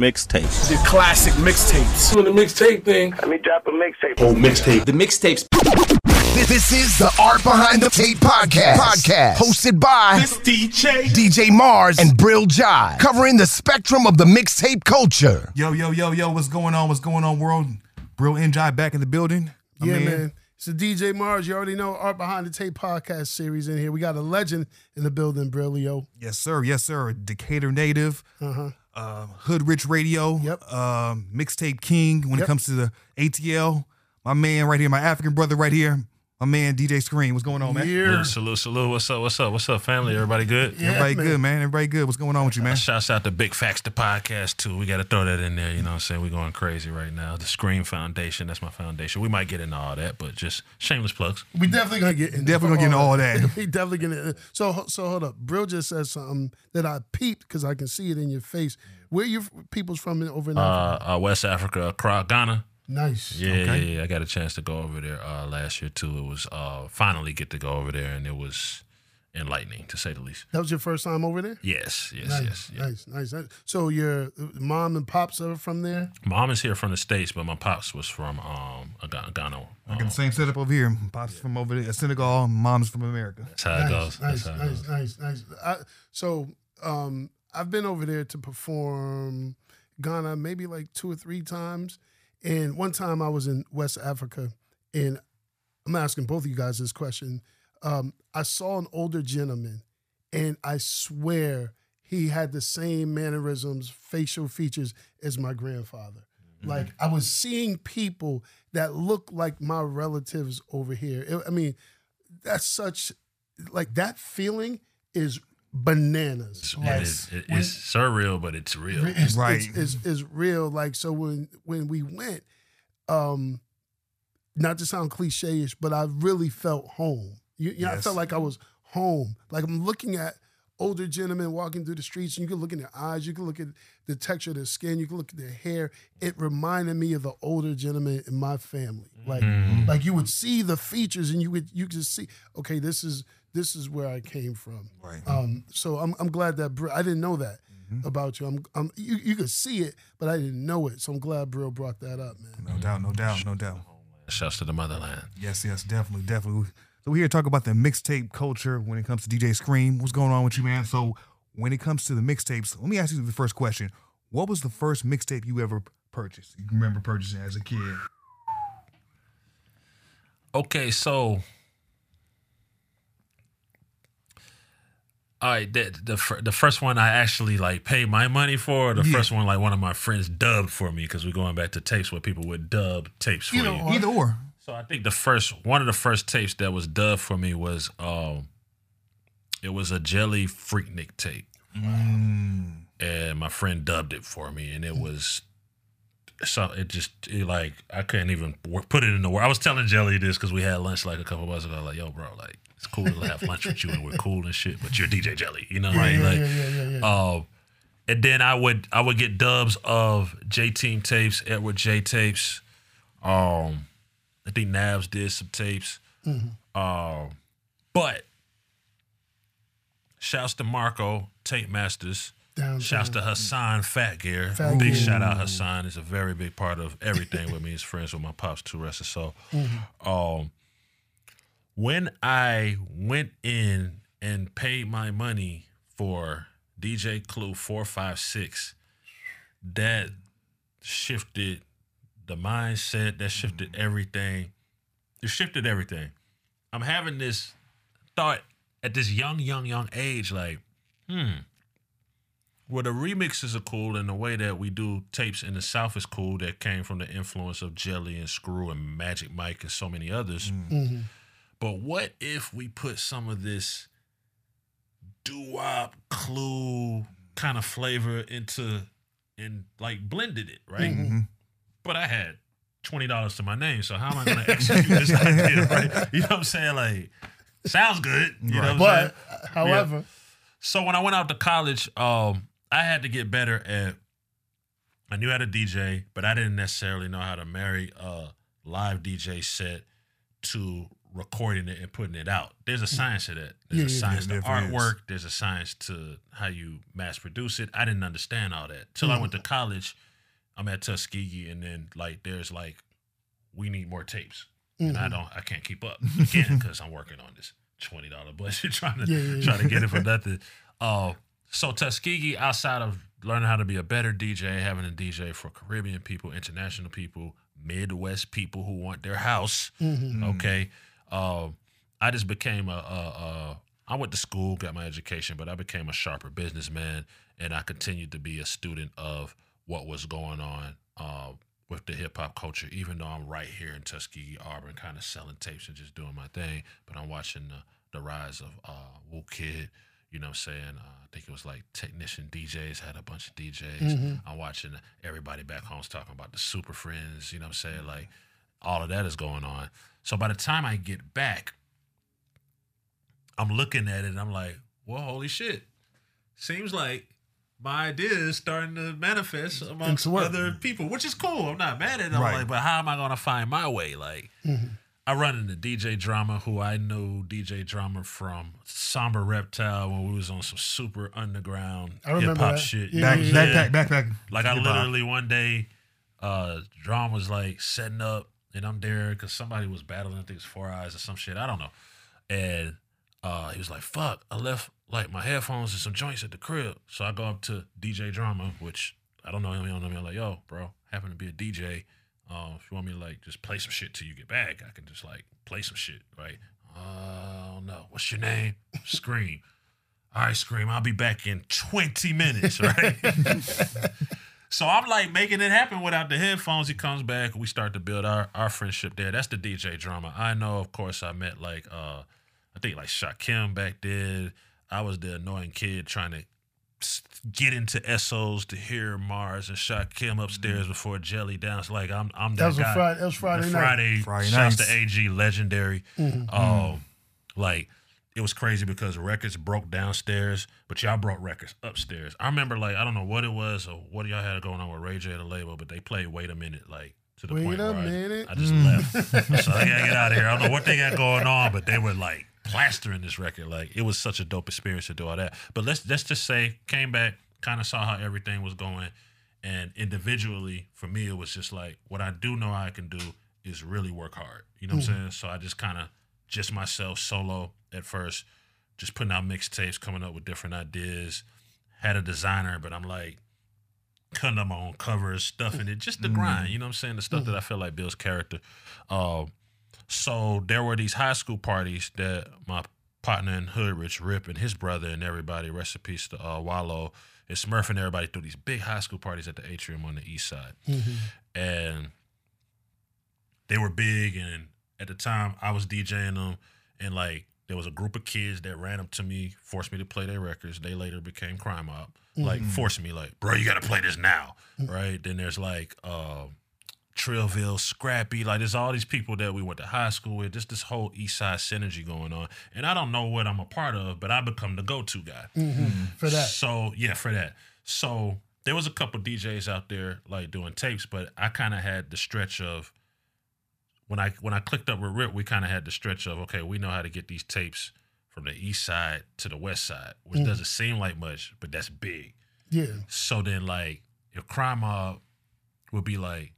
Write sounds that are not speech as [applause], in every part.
mixtapes. The classic mixtapes. Doing the mixtape thing. Let me drop a mixtape. Oh, mixtape. The mixtapes. This is the Art Behind the Tape podcast. Podcast hosted by This DJ. DJ Mars and Bril Ndiaye, covering the spectrum of the mixtape culture. Yo, yo, yo, yo, what's going on? What's going on, world? Bril Ndiaye back in the building. My Yeah, man. It's the DJ Mars. You already know Art Behind the Tape podcast series in here. We got a legend in the building, Brillio. Yes, sir. Yes, sir. A Decatur native. Uh-huh. Uh, Hood Rich Radio. Yep. Um, mixtape king when Yep. it comes to the ATL. My man right here, my African brother right here. My man DJ Scream. What's going on, man? Yeah. Salute, salute. What's up? What's up? What's up, family? Everybody good? Yeah, Everybody man. good, man. Everybody good. What's going on with you, man? Shouts out to Big Facts, the podcast, too. We got to throw that in there. You know what I'm saying? We're going crazy right now. The Scream Foundation, that's my foundation. We might get into all that, but just shameless plugs. We definitely gonna get into Definitely gonna get into all that. [laughs] we definitely gonna. So so hold up. Bril just said something that I peeped because I can see it in your face. Where your people's from in- over in Africa? Uh, uh, West Africa, Accra, Ghana. Nice. Yeah, Okay. yeah, yeah. I got a chance to go over there uh, last year, too. It was uh, finally get to go over there, and it was enlightening, to say the least. That was your first time over there. Yes, yes, Nice, yes. yeah. nice, nice, nice. So your mom and pops are from there. Mom is here from the States, but my pops was from um, Ghana. Ghana. I got Um, the same setup over here. Pops from over there, Senegal. Mom's from America. that's how it goes. Nice, That's how it nice, goes. nice, nice, nice. I, so um, I've been over there to perform Ghana maybe like two or three times, and one time I was in West Africa, and I'm asking both of you guys this question. Um, I saw an older gentleman, and I swear he had the same mannerisms, facial features as my grandfather. Like I was seeing people that look like my relatives over here. It- I mean, that's such like that feeling is bananas. It Like, is- it- when- it's surreal, but it's real. it's, Right. It's, it's, it's real. Like so when when we went, um, not to sound cliche-ish, but I really felt home. You, you know, I felt like I was home. Like I'm looking at older gentlemen walking through the streets, and you can look in their eyes, you can look at the texture of their skin, you can look at their hair. It reminded me of the older gentleman in my family. Like like you would see the features, and you would you could see, okay, this is this is where I came from. Right. Um, so I'm I'm glad that Br- I didn't know that Mm-hmm. about you. I'm, I'm you you could see it, but I didn't know it. So I'm glad Bril brought that up, man. No doubt, no doubt, no doubt. Shouts to the motherland. Yes, yes, definitely, definitely. So we're here to talk about the mixtape culture when it comes to DJ Scream. What's going on with you, man? So when it comes to the mixtapes, let me ask you the first question. What was the first mixtape you ever purchased? You remember purchasing as a kid? Okay, so all right, the the, fir- the first one I actually like paid my money for. The Yeah. first one, like one of my friends dubbed for me because we're going back to tapes where people would dub tapes for Either you. or. Either or. So I think the first one of the first tapes that was dubbed for me was um it was a Jelly Freaknik tape. And my friend dubbed it for me and it was so it just it like I couldn't even put it in the word. I was telling Jelly this because we had lunch like a couple months ago. Like, yo, bro, like it's cool to have lunch with you and we're cool and shit, but you're DJ Jelly, you know, like, yeah, like yeah, yeah, yeah, yeah. uh, and then I would I would get dubs of J Team tapes, Edward J tapes. Um, I think Navs did some tapes. Um, but shouts to Marco Tape Masters. Downtown. Shouts to Hassan Fat Gear. Fat big Gear. shout out Hassan. Is a very big part of everything with me. He's friends with my pops too. Rest his soul. Um, when I went in and paid my money for DJ Clue four five six, that shifted the mindset. That shifted mm-hmm. everything. It shifted everything. I'm having this thought at this young, young, young age, like, hmm. Well, the remixes are cool, and the way that we do tapes in the South is cool. That came from the influence of Jelly and Screw and Magic Mike and so many others. Mm-hmm. Mm-hmm. But what if we put some of this doo-wop, clue kind of flavor into and like blended it, right? But I had twenty dollars to my name, so how am I going to execute this [laughs] idea, right? You know what I'm saying? Like, sounds good, you know what I'm saying? But however, So when I went out to college, um, I had to get better at. I knew how to DJ, but I didn't necessarily know how to marry a live DJ set to recording it and putting it out. There's a mm. science to that. There's Yeah, a science there to definitely is. artwork. There's a science to how you mass produce it. I didn't understand all that till I mm. went to college. I'm at Tuskegee, and then like there's like we need more tapes, and I mm-hmm. don't, I can't keep up again because I'm working on this twenty dollar budget [laughs] trying to Yeah, yeah, yeah. trying to get it for [laughs] nothing. Uh, so Tuskegee, outside of learning how to be a better DJ, having a DJ for Caribbean people, international people, Midwest people who want their house. Mm-hmm. Mm. Okay, um, I just became a, a, a. I went to school, got my education, but I became a sharper businessman, and I continued to be a student of what was going on uh, with the hip hop culture. Even though I'm right here in Tuskegee, Auburn, kind of selling tapes and just doing my thing, but I'm watching the the rise of uh, Wu Kid. You know what I'm saying? Uh, I think it was like Technician DJs had a bunch of DJs. I'm watching everybody back home's talking about the Super Friends. You know what I'm saying? Like all of that is going on. So by the time I get back, I'm looking at it and I'm like, well, holy shit. Seems like my idea is starting to manifest amongst other people, which is cool. I'm not mad at it. I'm Right. like, but how am I gonna find my way? Like I run into DJ Drama, who I know DJ Drama from Somber Reptile when we was on some super underground hip hop shit. Yeah, Back, yeah, saying? backpack, backpack. Like I literally one day, uh, Drum was like setting up, and I'm there because somebody was battling. I think it's Four Eyes or some shit. I don't know. And uh, he was like, "Fuck, I left like my headphones and some joints at the crib." So I go up to DJ Drama, which I don't know him. He don't know me. I'm like, "Yo, bro, happen to be a DJ. Uh, if you want me to like just play some shit till you get back, I can just like play some shit, right?" Oh no, what's your name? Scream. All right, Scream. I'll be back in 20 minutes, right? [laughs] So I'm like making it happen without the headphones. He comes back. We start to build our, our friendship there. That's the DJ drama. I know, of course, I met like uh I think like Shakim back then. I was the annoying kid trying to get into SOs to hear Mars and Shakim upstairs before Jelly down. It's like I'm I'm that, That was a guy. Friday. That was Friday The night. Friday, Friday shouts nights. to AG, legendary. Mm-hmm. Um, like it was crazy because records broke downstairs, but y'all brought records upstairs. I remember like I don't know what it was or what y'all had going on with Ray J at the label, but they played "Wait a Minute" like to the Wait point a where minute. I, just left. [laughs] so I gotta get out of here. I don't know what they got going on, but they were like plastering this record. Like it was such a dope experience to do all that. But let's let's just say came back, kind of saw how everything was going, and individually for me it was just like what I do know I can do is really work hard. You know what I'm mm. saying? So I just kind of just myself solo at first, just putting out mixtapes, coming up with different ideas. Had a designer, but I'm like cutting up my own covers, stuffing it, just the grind. You know what I'm saying? The stuff that I feel like builds character. Uh, so there were these high school parties that my partner in Hood, Rich Rip, and his brother and everybody, rest in peace to uh, Wallow and Smurf and everybody threw these big high school parties at the atrium on the east side. And they were big and at the time I was DJing them and like there was a group of kids that ran up to me, forced me to play their records. They later became crime mob. Like mm-hmm. forced me like, bro, you gotta play this now. Mm. Right? Then there's like uh Trillville, Scrappy, like there's all these people that we went to high school with, just this whole East Side synergy going on. And I don't know what I'm a part of, but I become the go-to guy. Mm-hmm. Mm-hmm. for that. So yeah, for that. So there was a couple DJs out there like doing tapes, but I kind of had the stretch of when I when I clicked up with Rip, we kind of had the stretch of okay, we know how to get these tapes from the east side to the west side, which mm. doesn't seem like much, but that's big. Yeah. So then like if Crime Mob would be like,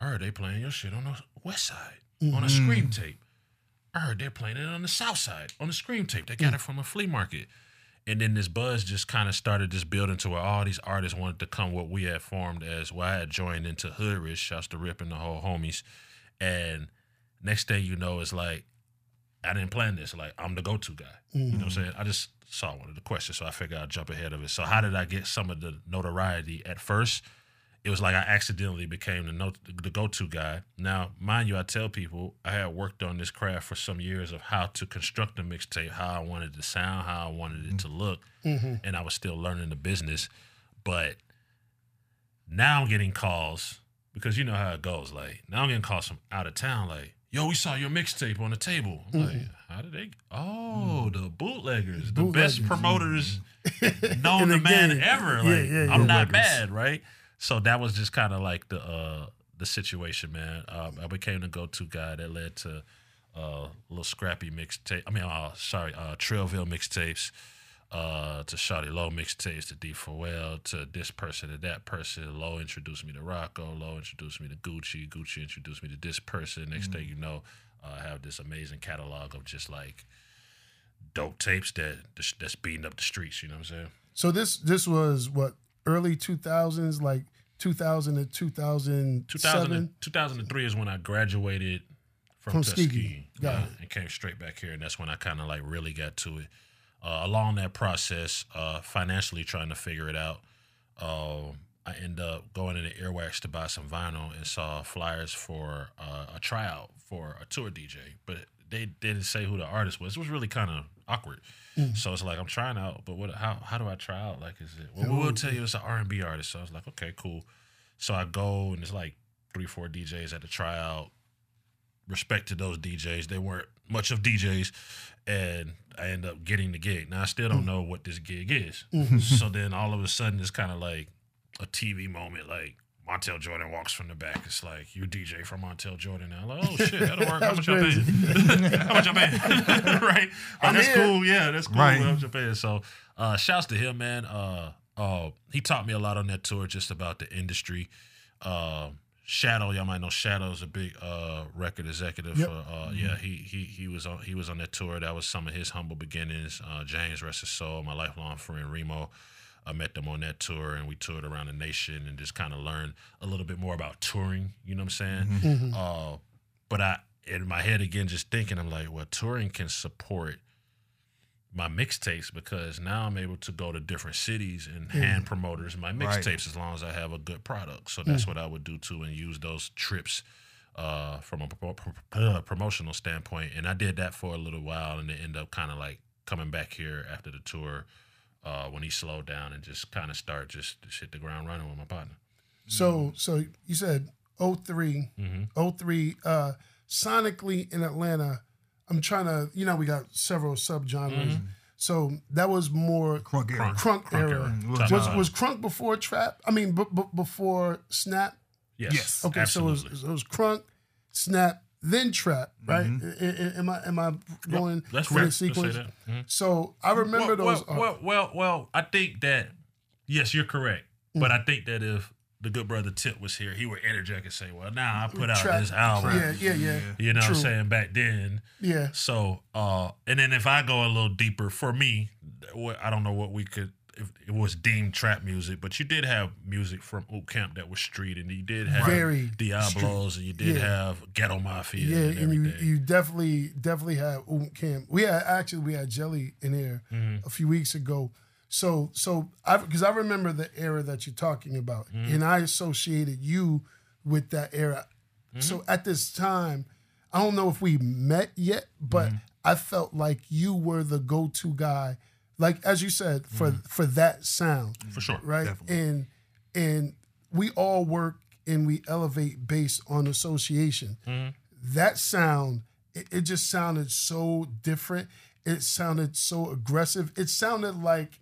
I heard they playing your shit on the west side on a mm-hmm. scream tape. I heard they're playing it on the south side on the scream tape. They got mm. it from a flea market. And then this buzz just kind of started just building to where all these artists wanted to come what we had formed as well. I had joined into Hood Rich, shouts to Rip and the whole homies. And next thing you know, it's like, I didn't plan this. Like, I'm the go to guy. You know what I'm mm-hmm. saying? I just saw one of the questions, so I figured I'd jump ahead of it. So, how did I get some of the notoriety at first? It was like I accidentally became the no, the go to guy. Now, mind you, I tell people I had worked on this craft for some years of how to construct a mixtape, how I wanted it to sound, how I wanted it to mm-hmm. look, mm-hmm. and I was still learning the business. But now I'm getting calls because you know how it goes. Like now I'm getting calls from out of town. Like, yo, we saw your mixtape on the table. I'm like, how did they? Oh, the bootleggers, the best Bootleggers. promoters [laughs] known to man game. ever. Like, yeah, yeah. I'm not mad, right? So that was just kind of like the uh the situation, man. Um, I became the go-to guy that led to uh, little scrappy mixtape. I mean, uh, sorry, uh, Trillville mixtapes. Uh, to Shawty Lo mixtapes, to D Well, to this person, to that person. Lo introduced me to Rocko. Lo introduced me to Gucci. Gucci introduced me to this person. Next thing you know, uh, I have this amazing catalog of just like dope tapes that that's beating up the streets. You know what I'm saying? So this this was what early two thousands, like two thousand to two thousand 2000, 2003 is when I graduated from, From Tuskegee, Tuskegee. Got yeah, it. and came straight back here, and that's when I kind of like really got to it. Uh, along that process, uh, financially trying to figure it out, uh, I end up going into Earwax to buy some vinyl and saw flyers for uh, a tryout for a tour DJ, but they didn't say who the artist was. It was really kind of awkward. So it's like I'm trying out, but what? How how do I try out? Like, is it? Well, we'll tell you it's an R and B artist. So I was like, okay, cool. So I go and it's like three, four DJs at the tryout. Respect to those DJs. They weren't much of DJs. And I end up getting the gig. Now I still don't know what this gig is. so then all of a sudden it's kind of like a TV moment, like Montel Jordan walks from the back. It's like you DJ from Montel Jordan now. Like, oh shit, that'll work. How much y'all paying? How much y'all paying? right? Oh, that's in. cool. Yeah, that's cool. Right. How much y'all paying? So uh shouts to him, man. Uh uh he taught me a lot on that tour just about the industry. Uh Shadow, y'all might know Shadow's a big uh record executive Yep. for uh yeah, he he he was on he was on that tour. That was some of his humble beginnings. Uh James Rest his soul, my lifelong friend Remo. I met them on that tour and we toured around the nation and just kind of learned a little bit more about touring, you know what I'm saying? Uh but I in my head again just thinking I'm like, well, touring can support my mixtapes because now I'm able to go to different cities and hand promoters my Right. mixtapes as long as I have a good product. So that's what I would do too and use those trips uh, from a pro- pro- uh, promotional standpoint. And I did that for a little while and then end up kind of like coming back here after the tour uh, when he slowed down and just kind of start just, hit the ground running with my partner. So so you said 3 Mm-hmm. 03, uh sonically in Atlanta. I'm trying to, you know, we got several subgenres. Mm-hmm. So that was more Crunk era. crunk, era. era. Was Top was crunk before trap? I mean, b- b- before snap. Yes. Yes. Okay, so it was, it was crunk, snap, then trap, right? Mm-hmm. I- I- Am I am I going That's in fair. a Let's say sequence? that. Mhm. So I remember well, those. Well, well, well, well, I think that yes, you're correct. But I think that if the good brother Tip was here, he would interject and say, "Well, now I put out Trap- this album." yeah, yeah, yeah. You know True. what I'm saying? Back then. Yeah. So, uh, and then if I go a little deeper, for me, I don't know what we could. If it was deemed trap music, but you did have music from Oop Camp that was street, and you did have Very Diablos, and you did Yeah. have Ghetto Mafia, Yeah, and and you, you definitely definitely had um, Cam. We had actually we had Jelly in here Mm-hmm. a few weeks ago. So so I because I remember the era that you're talking about, Mm-hmm. and I associated you with that era. Mm-hmm. So at this time, I don't know if we met yet, but Mm-hmm. I felt like you were the go-to guy, like as you said for Mm-hmm. for that sound for sure. right? And and we all work and we elevate based on association. That sound, it, it just sounded so different. It sounded so aggressive. It sounded like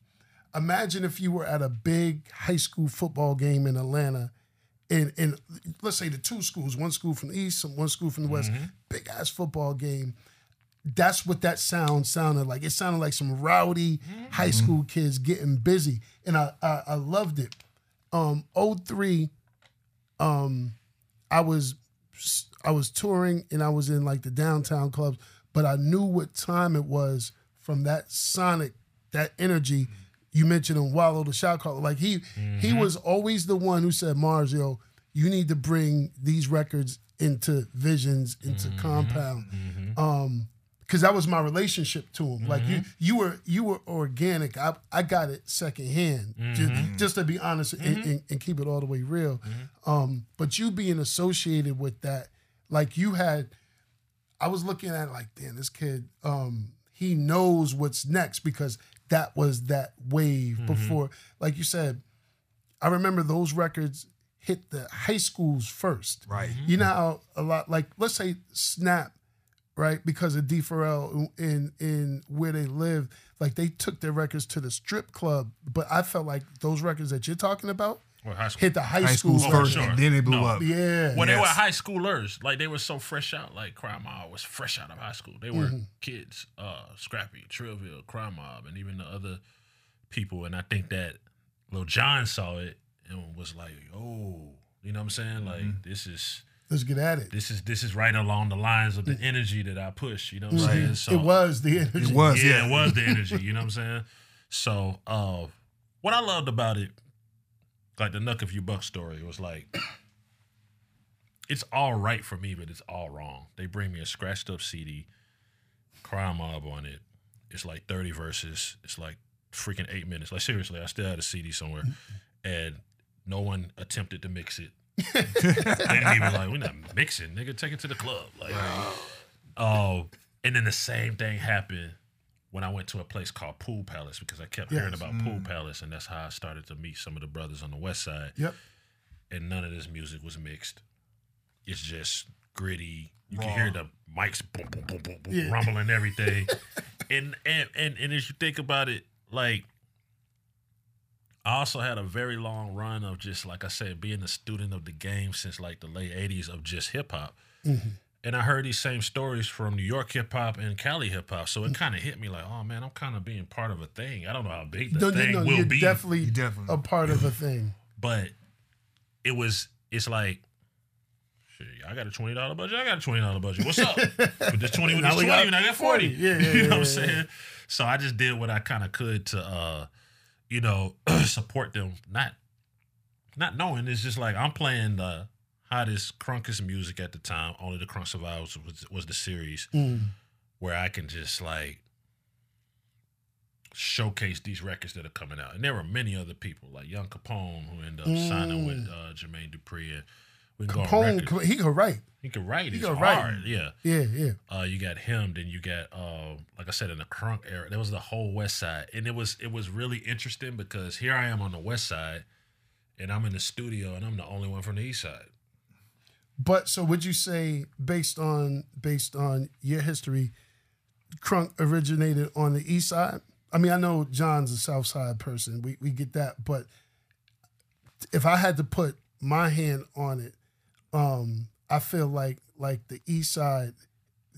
imagine if you were at a big high school football game in Atlanta. And, and let's say the two schools, one school from the east, and one school from the west, big ass football game that's what that sound sounded like. It sounded like some rowdy high school kids getting busy, and I I, I loved it. Um, 03, um, I was I was touring and I was in like the downtown clubs, but I knew what time it was from that sonic, that energy. You mentioned him, Wallow the shot caller. Like he he mm-hmm. was always the one who said, Mars, yo, you need to bring these records into visions, into mm-hmm. compound. Mm-hmm. Um, because that was my relationship to him. Like you, you were you were organic. I I got it secondhand. Just, just to be honest and, and, and keep it all the way real. Um, but you being associated with that, like you had, I was looking at it like, damn, this kid, um, he knows what's next because that was that wave mm-hmm. before. Like you said, I remember those records hit the high schools first. Right. Mm-hmm. You know how a lot like let's say Snap, right? Because of D4L in in where they live, like they took their records to the strip club. But I felt like those records that you're talking about Or high school. hit the high, High school, school for first, sure. and then it blew No. up. Yeah. Well, they were high schoolers. Like they were so fresh out. Like Crime Mob was fresh out of high school. They were Mm-hmm. kids. Uh, Scrappy, Trillville, Crime Mob, and even the other people. And I think that Lil Jon saw it and was like, "Oh, you know what I'm saying? Like Mm-hmm. this is Let's get at it. this is this is right along the lines of the energy that I push. You know what I'm saying? So it was the energy. It was, yeah, yeah. it was the [laughs] energy. You know what I'm saying? So, uh, what I loved about it, like the Knuck If You Buck story, was like, [clears throat] it's all right for me, but it's all wrong. They bring me a scratched up CD, Crime Mob on it. It's like 30 verses. It's like freaking eight minutes. Like seriously, I still had a CD somewhere, and no one attempted to mix it. [laughs] they didn't even like, we're not mixing, nigga. Take it to the club. Like, oh, and then the same thing happened when I went to a place called Pool Palace because I kept hearing Yes. about Pool mm. Palace, and that's how I started to meet some of the brothers on the west side. Yep. And none of this music was mixed. It's just gritty. You can hear the mics boom, boom, boom, boom, boom, Yeah. rumbling everything. [laughs] and, and and and as you think about it, like I also had a very long run of just like I said, being a student of the game since like the late '80s of just hip hop. Mm-hmm. And I heard these same stories from New York hip hop and Cali hip hop, so it kind of hit me like, oh man, I'm kind of being part of a thing. I don't know how big the No, no, thing no, will you're be, definitely, You definitely- a part of a thing. but it was. It's like, shit, I got a twenty dollar budget. I got a twenty dollar budget. What's up? [laughs] with this twenty, with Now this twenty, got and I got forty. 40. Yeah, [laughs] yeah, you know yeah, what I'm yeah, saying? So I just did what I kind of could to, uh, you know, [clears throat] support them. Not, not knowing it's just like I'm playing the hottest, crunkest music at the time. Only the Crunk Survivors was, was the series Mm. where I can just like showcase these records that are coming out. And there were many other people like Young Capone who ended up signing with uh, Jermaine Dupri. And we can Capone. Capone, he could write. He could write. He's could write. Yeah. Yeah, yeah. Uh, you got him, then you got uh, like I said in the crunk era, there was the whole west side. And it was it was really interesting because here I am on the west side and I'm in the studio and I'm the only one from the east side. But so would you say based on based on your history, Crunk originated on the east side? I mean, I know Jon's a south side person. We we get that, but if I had to put my hand on it, um, I feel like like the east side,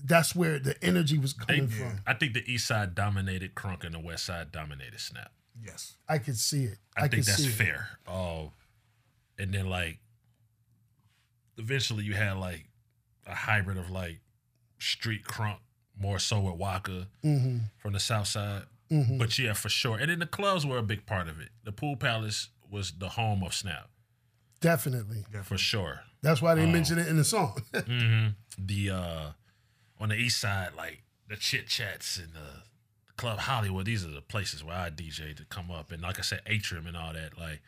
that's where the energy was They, coming from. I think the east side dominated crunk and the west side dominated snap. Yes. I could see it. I, I, think that's see it. fair. Oh, and then like eventually you had like a hybrid of like street crunk, more so with Waka Mm-hmm. from the south side. Mhm. But yeah, for sure. And then the clubs were a big part of it. The pool palace was the home of Snap Definitely. for sure. That's why they Oh. mention it in the song. [laughs] hmm The uh on the east side, like the chit chats and the Club Hollywood, these are the places where I DJ to come up. And like I said, atrium and all that. Like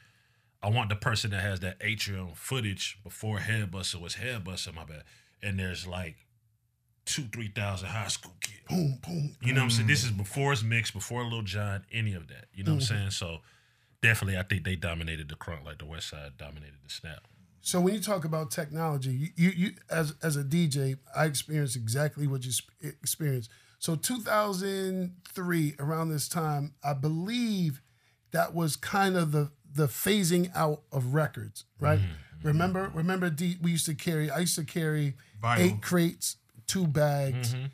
I want the person that has that atrium footage before Headbuster was Headbuster, my bad. And there's like two, three thousand high school kids. boom, boom. You know what I'm saying? This is before it's mixed, before Lil Jon, any of that. You know what I'm mm-hmm. saying? So definitely I think they dominated the crunk like the West Side dominated the snap. So when you talk about technology, you, you, you as as a DJ, I experienced exactly what you sp- experienced. So 2003, around this time, I believe that was kind of the the phasing out of records, right? Mm-hmm. Remember, remember, D, we used to carry. I used to carry Vinyl. eight crates, two bags, mm-hmm.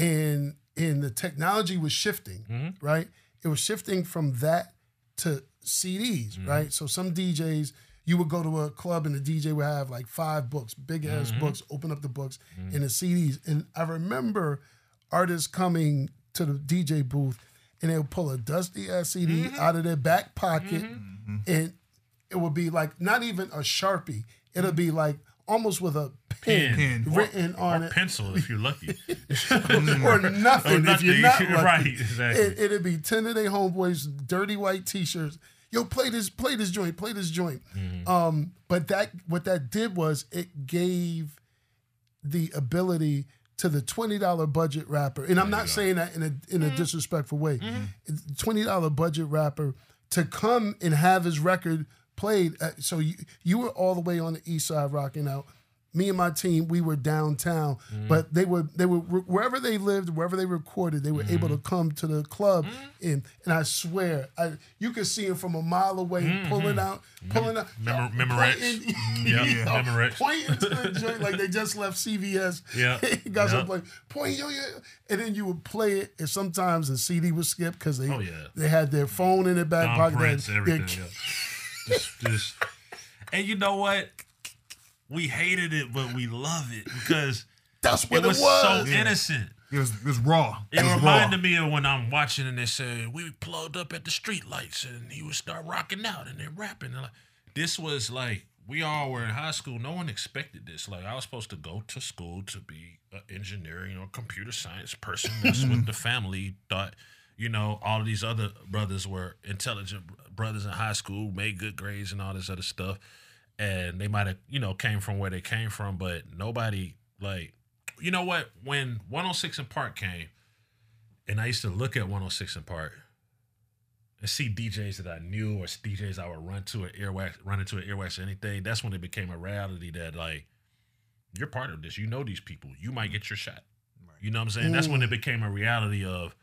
and and the technology was shifting, mm-hmm. right? It was shifting from that to CDs, right? So some DJs, you would go to a club and the DJ would have like five books, big ass books, open up the books and the CDs. And I remember artists coming to the DJ booth and they would pull a dusty ass CD out of their back pocket and it would be like not even a Sharpie. It'll be like almost with a pen, Pen. written on or it pencil if you're lucky. [laughs] or nothing, Or if you're not [laughs] lucky. Right, exactly. It, it'd be ten of their homeboys, dirty white t-shirts. Yo, play this, play this joint, play this joint. Mm-hmm. Um, but that what that did was it gave the ability to the twenty dollar budget rapper, and I'm not saying that in a in Mm-hmm. a disrespectful way. Twenty dollar budget rapper to come and have his record played. Uh, so you you were all the way on the east side rocking out. Me and my team, we were downtown, mm-hmm. but they were they were wherever they lived, wherever they recorded, they were mm-hmm. able to come to the club, mm-hmm. and and I swear, I you could see him from a mile away pulling out, pulling out, Memorex. pointing- [laughs] Yeah, Memorex. pointing to the [laughs] joint like they just left CVS. Yeah, [laughs] got yeah. like point yo yo, and then you would play it, and sometimes the CD would skip because they Oh, yeah. they had their phone in their back Don pocket, Prince, everything. their- yeah. just, just, and you know what? We hated it, but we love it because [laughs] That's what it was, It was. so innocent. It was it was raw. It was reminded me of when I'm watching and they say we plugged up at the street lights and he would start rocking out and then rapping. And like, this was like we all were in high school. No one expected this. Like I was supposed to go to school to be an engineering or computer science person. That's what mm-hmm. the family thought. You know, all of these other brothers were intelligent brothers in high school, made good grades and all this other stuff. And they might have, you know, came from where they came from, but nobody like you know what? When 106 & Park came, and I used to look at 106 & Park and see DJs that I knew or DJs I would run to an earwax, run into an earwax or anything, that's when it became a reality that like you're part of this. You know these people. You might get your shot. You know what I'm saying? That's when it became a reality of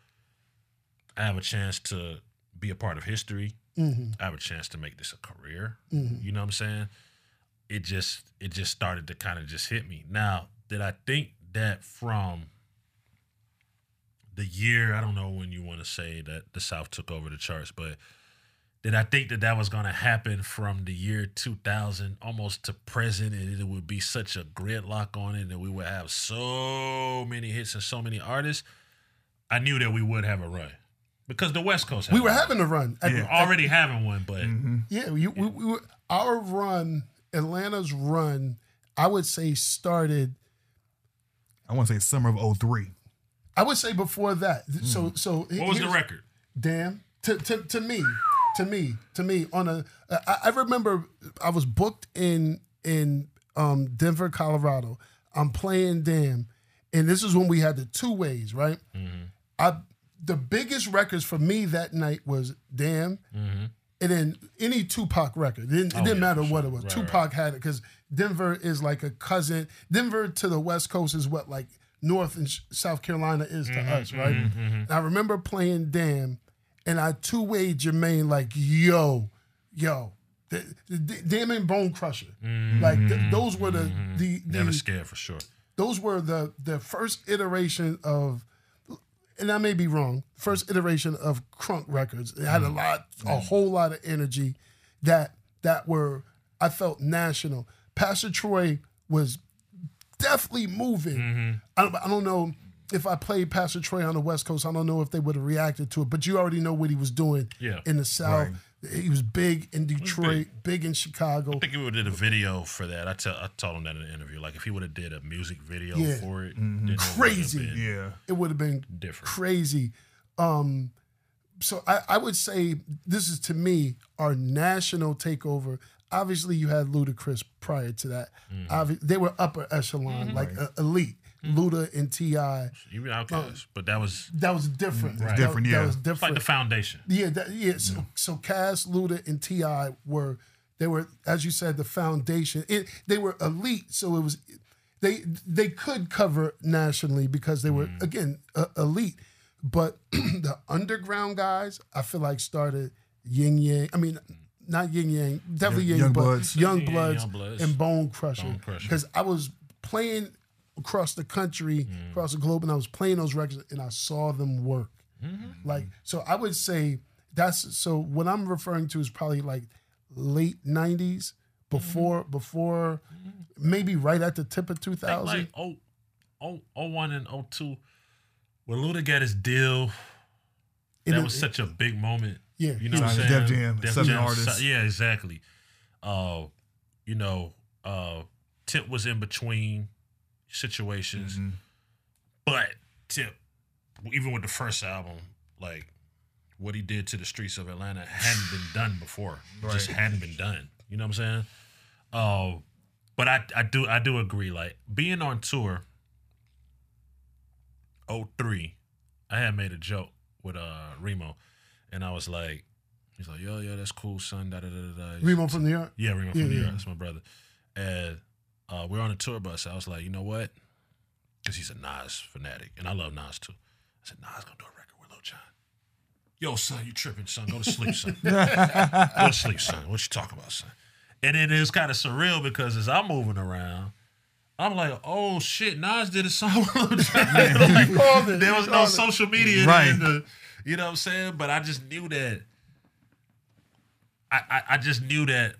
I have a chance to be a part of history. Mhm. I have a chance to make this a career. Mhm. You know what I'm saying? It just it just started to kind of just hit me. Now, did I think that from the year, I don't know when you want to say that the South took over the charts, but did I think that that was going to happen from the year 2000 almost to present and it would be such a gridlock on it and we would have so many hits and so many artists? I knew that we would have a run because the West Coast had we were one. having a run. At- Yeah. at- already having one, but mm-hmm. Yeah, you, we, we were, our run, Atlanta's run, I would say started. I want to say summer of 03. I would say before that. So, so Mm. what was the record? Damn. To, to, to me, to me, to me, on a, I, I remember I was booked in in um, Denver, Colorado. I'm playing Damn, and this is when we had the two ways, right? I the biggest records for me that night was Damn, and then any Tupac record. It didn't, it oh, didn't yeah, matter for what it was. Right, Tupac had it because Denver is like a cousin. Denver to the West Coast is what like North and South Carolina is to mm-hmm, us, right? Mm-hmm, mm-hmm. And I remember playing Damn, and I two way Jermaine like, yo, yo. The, the, Damn and Bone Crusher, like th- those were the the, the Never scared for sure. those were the the first iteration of and I may be wrong, first iteration of Crunk Records. It had a mm. lot, a mm. whole lot of energy that that were I felt national. Pastor Troy was definitely moving. Mm-hmm. I, don't, I don't know if I played Pastor Troy on the West Coast. I don't know if they would have reacted to it, but you already know what he was doing Yeah. in the South. He was big in Detroit, big. in Chicago. I think he would have did a video for that. I tell I told him that in an interview. Like if he would have did a music video Yeah. for it, then it would have Crazy. been Yeah. it would have been Different. crazy. Um, so I, I would say this is to me our national takeover. Obviously, you had Ludacris prior to that. Mm-hmm. Obvi- they were upper echelon, like uh, elite. Mm-hmm. Luda and Ti. even Outkast, but that was That was different. That- Different, That, yeah. was it's like the foundation. Yeah, that, yeah. So, so Cass, Luda, and Ti were they were, as you said, the foundation. It, they were elite, so it was they they could cover nationally because they were again uh, elite. But [clears throat] the underground guys, I feel like started Yin Yang. I mean, not Yin Yang, definitely Young- Yin Young but Bloods. Young Bloods, Young Bloods. and Bone Crusher. Because I was playing across the country, across the globe, and I was playing those records, and I saw them work. Like, so I would say that's so. What I'm referring to is probably like late '90s, before before maybe right at the tip of 2000. Like oh, oh, oh one and oh two, when Luda got his deal, And that it- was such a big moment. Yeah, you know what I'm saying. Def Jam, Def Southern Jam, artist. yeah, exactly. Uh, you know, uh, Tip was in between situations, Mm-hmm. but Tip, even with the first album, like what he did to the streets of Atlanta hadn't been done before. It Just hadn't been done. You know what I'm saying? Uh, but I, I do I do agree. Like being on tour. 03, I had made a joke with uh Remo, and I was like, he's like, yo, yo, that's cool, son. Da da da da. Remo from New York. Yeah, Remo Yeah, from New yeah. York. That's my brother. And uh, we're on a tour bus. I was like, you know what? Because he's a Nas fanatic, and I love Nas too. I said, Nas gonna do a record with Lil Jon. Yo, son, you tripping, son? Go to sleep, son. [laughs] Go to sleep, son. What you talking about, son? And it is kind of surreal because as I'm moving around, I'm like, oh shit, Nas did a song with Lil Jon. [laughs] [laughs] Like, there was no social media, Right. the, you know what I'm saying? But I just knew that. I, I, I just knew that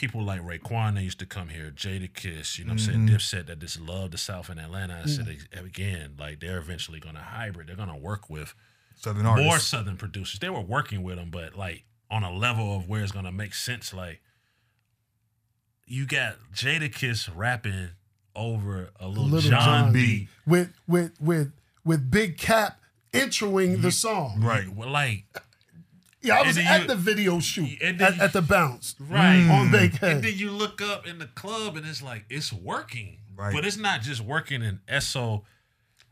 people like Raekwon they used to come here, Jadakiss, you know what I'm saying? Mm-hmm. Dipset that just love the South in Atlanta. I said mm. again, like they're eventually gonna hybrid. They're gonna work with Southern artists. more Southern producers. They were working with them, but like on a level of where it's gonna make sense. Like you got Jadakiss rapping over a little, Little John, John beat. with with with with Big Cap introing the song. Right. Well, like Yeah, I was at you- the video shoot and at, you- at the bounce right mm. on Big And then you look up in the club and it's like it's working. Right. But it's not just working in SO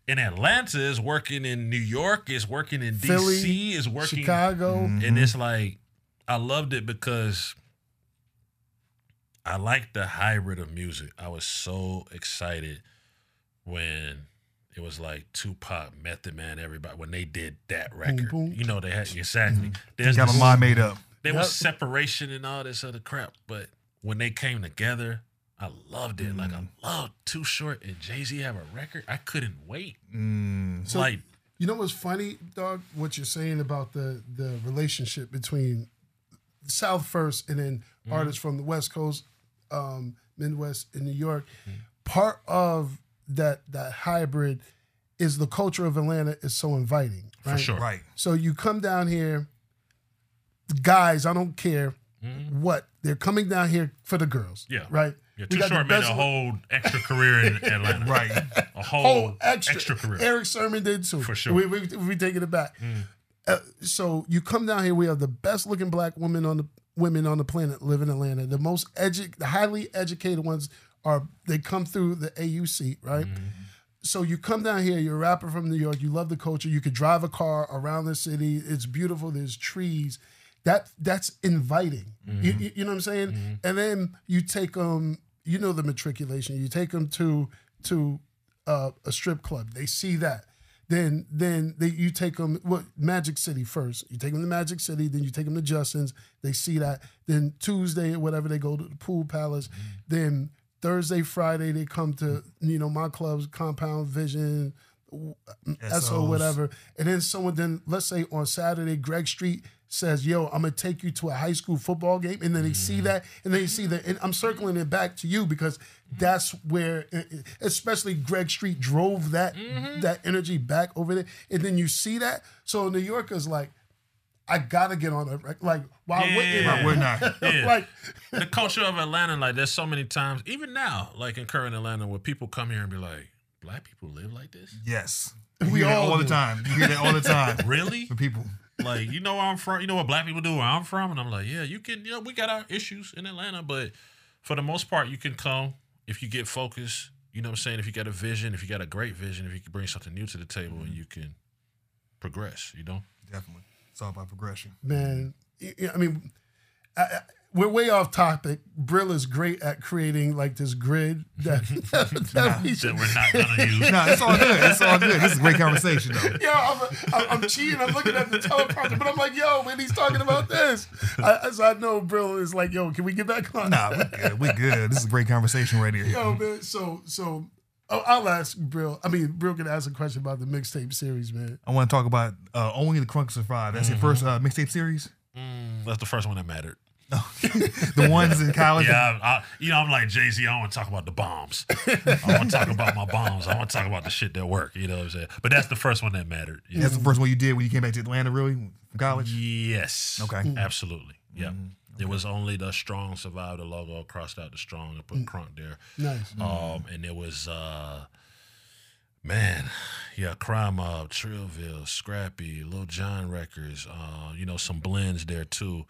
in Atlanta, it's working in New York, it's working in Philly, DC, it's working in Chicago. Mm-hmm. and it's like I loved it because I like the hybrid of music. I was so excited when it was like Tupac, Method Man, everybody when they did that record. boom. You know they had exactly. There's Got my this- mind made up. there was separation and all this other crap, but when they came together, I loved it. Like I loved Too Short and Jay Z have a record. I couldn't wait. So like you know what's funny, dog? What you're saying about the the relationship between South first and then Mm-hmm. artists from the West Coast, um, Midwest, and New York. Mm-hmm. Part of that that hybrid is the culture of Atlanta is so inviting, right? for sure. Right. So you come down here, guys. I don't care what they're coming down here for the girls. Mm-hmm. Yeah. right. Yeah, We Too got Short made a whole extra career in [laughs] Atlanta. Right. A whole, whole extra, extra, career. Erick Sermon did too. For sure. We we, we taking it back. Uh, so you come down here. We have the best looking black women on the women on the planet live in Atlanta. The most edu- the highly educated ones are they come through the AUC, right? Mm-hmm. So you come down here. You're a rapper from New York. You love the culture. You could drive a car around the city. It's beautiful. There's trees. That that's inviting. You, mm-hmm. you- you know what I'm saying? Mm-hmm. And then you take them. You know the matriculation. You take them to to uh, a strip club. They see that. Then then they, you take them what Magic City first. You take them to Magic City. Then you take them to Justin's. They see that. Then Tuesday or whatever they go to the Pool Palace. Then Thursday Friday they come to you know my clubs Compound Vision. SO whatever, and then someone then let's say on Saturday Greg Street says, "Yo, I'm gonna take you to a high school football game," and then they see mm-hmm. that, and then you see that, and I'm circling it back to you because that's where, especially Greg Street drove that mm-hmm. that energy back over there, and then you see that. So New Yorkers like, I gotta get on a rec- like why wouldn't Yeah. We're [laughs] not. Yeah. like the culture of Atlanta, like there's so many times, even now, like in current Atlanta, where people come here and be like, "Black people live like this? Yes. We You hear that all all the time. You hear that all the time. [laughs] Really? For people. like you know where I'm from. You know what black people do where I'm from, and I'm like, yeah, you can. You know, we got our issues in Atlanta, but for the most part, you can come if you get focused. You know what I'm saying? If you got a vision, if you got a great vision, if you can bring something new to the table, and you can progress. You know. Definitely. It's all about progression. man. I mean, I, I- we're way off topic. Bril is great at creating like this grid [laughs] that, [laughs] that we That should. we're not gonna [laughs] use. No, it's all good. It's all good. This is a great conversation, though. Yo, I'm, I'm, I'm cheating. I'm looking at the teleprompter, but I'm like, yo, man, he's talking about this. I, so I know Bril is like, yo, can we get back on? Nah, we good. We good. This is a great conversation right here. Yo, man. So, so oh, I'll ask Bril. I mean, Bril can ask a question about the mixtape series, man. I want to talk about uh, Only the Crunk Survive. That's your first uh, mixtape series? That's the first one that mattered. [laughs] The ones in college? Yeah, I, I, you know, I'm like Jay Z. I want to talk about the bombs. I want to talk about my bombs. I want to talk about the shit that work. You know what I'm saying? But that's the first one that mattered. Yeah. That's the first one you did when you came back to Atlanta, really, from college? Yes. Okay. Absolutely. Yeah. It was only the strong survived the logo, crossed out the strong, and put crunk there. Nice. Um, and it was uh, man, yeah, Crime Mob, Trillville, Scrappy, Lil Jon Records. Uh, you know, some blends there too.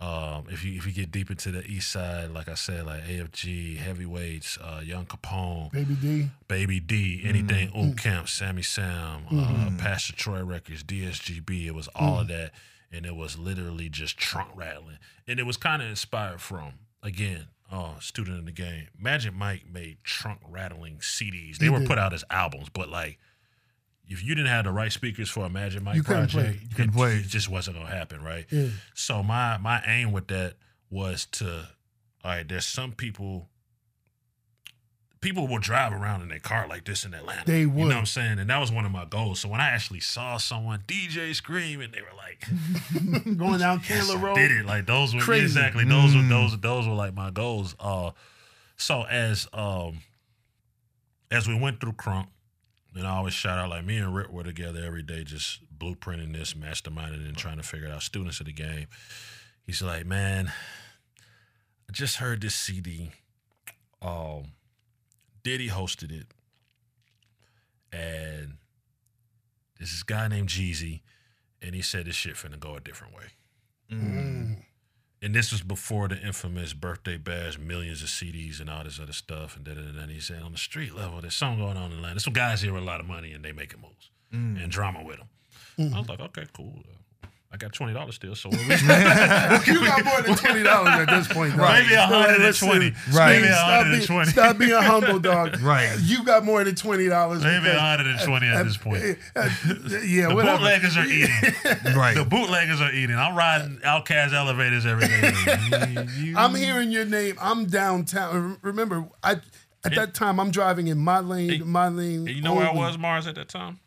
Um, if you if you get deep into the east side, like I said, like AFG, heavyweights, uh, Young Capone, Baby D. Baby D, anything, mm Camp, Sammy Sam, uh, Pastor Troy Records, DSGB. It was all of that, and it was literally just trunk rattling, and it was kind of inspired from again uh, student in the game. Magic Mike made trunk rattling CDs. They were put out as albums, but like if you didn't have the right speakers for a Magic Mike You couldn't play project, it. You couldn't play it it. just wasn't gonna happen, right? Yeah. So my my aim with that was to, all right, there's some people. People will drive around in their car like this in Atlanta. They will. You know what I'm saying? And that was one of my goals. So when I actually saw someone DJ scream and they were like, [laughs] Going down yes, Candler Road. did it. Like those were Crazy. exactly those were those those were like my goals. Uh, so as um as we went through Crunk, and I always shout out like me and Rick were together every day, just blueprinting this, masterminding, and trying to figure out students of the game. He's like, man, I just heard this CD. Um, Diddy hosted it, and this is guy named Jeezy, and he said this shit finna go a different way. Mm. And this was before the infamous birthday bash, millions of CDs and all this other stuff. And then and he said, on the street level, there's something going on in Atlanta. There's some guys here with a lot of money and they making moves and drama with them. I was like, okay, cool. I got twenty dollars still, so [laughs] you got more than twenty dollars at this point, dog. Maybe a hundred and Listen, twenty. Right. Maybe Stop, hundred being, and twenty. stop being humble, dog. [laughs] Right. You got more than twenty dollars. Maybe a hundred and twenty at this point. Eh, eh, eh, yeah, The whatever. bootleggers are eating. [laughs] Right. The bootleggers are eating. I'm riding OutKast elevators every day. You- I'm hearing your name. I'm downtown. Remember, I at that time I'm driving in my lane, Hey, my lane. You know where I was, Mars, at that time?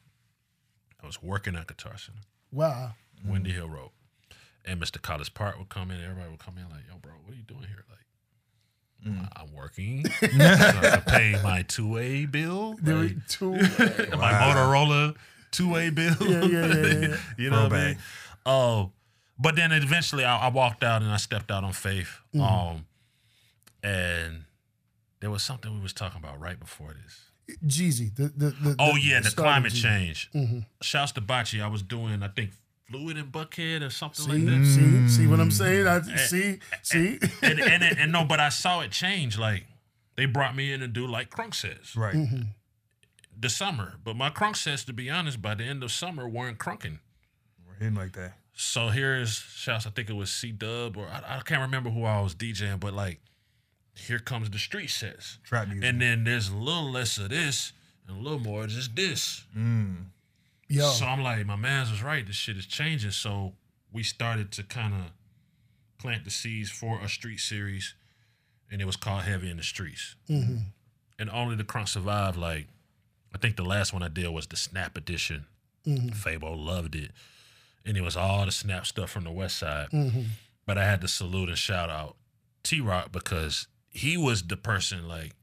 I was working at Guitar Center, Wow. Windy Hill Road. And Mr. Collipark would come in, everybody would come in like, yo, bro, what are you doing here? Like, "I- I'm working [laughs] so to pay my two-way bill, [laughs] like, two. my Motorola two-way bill. Yeah, yeah, yeah, yeah. [laughs] you know what I mean? Oh, but then eventually I, I walked out and I stepped out on faith. Mm-hmm. Um, and there was something we was talking about right before this. Jeezy. The, the, the, Oh yeah, the, climate change. Mm-hmm. Shouts to Bachi. I was doing, I think, fluid in Buckhead or something like See, that. see, see what I'm saying? I eh, see, eh, eh, see. and, and, and, and no, but I [laughs] saw it change. Like they brought me in to do like Crunk says Right. Mm-hmm. the summer, but my Crunk sets, to be honest, by the end of summer weren't crunking. We're hitting like that. So here's shouts. I think it was C Dub or I, I can't remember who I was DJing, but like here comes the street sets, Trap music. and then there's a little less of this and a little more of just this. Mm. Yo, So I'm like, my man's was right. This shit is changing. So we started to kind of plant the seeds for a street series, and it was called Heavy in the Streets. Mm-hmm. And only the crunk survived. Like, I think the last one I did was the Snap edition. Mm-hmm. Fabo loved it, and it was all the Snap stuff from the West Side. Mm-hmm. But I had to salute and shout out T Rock because he was the person like.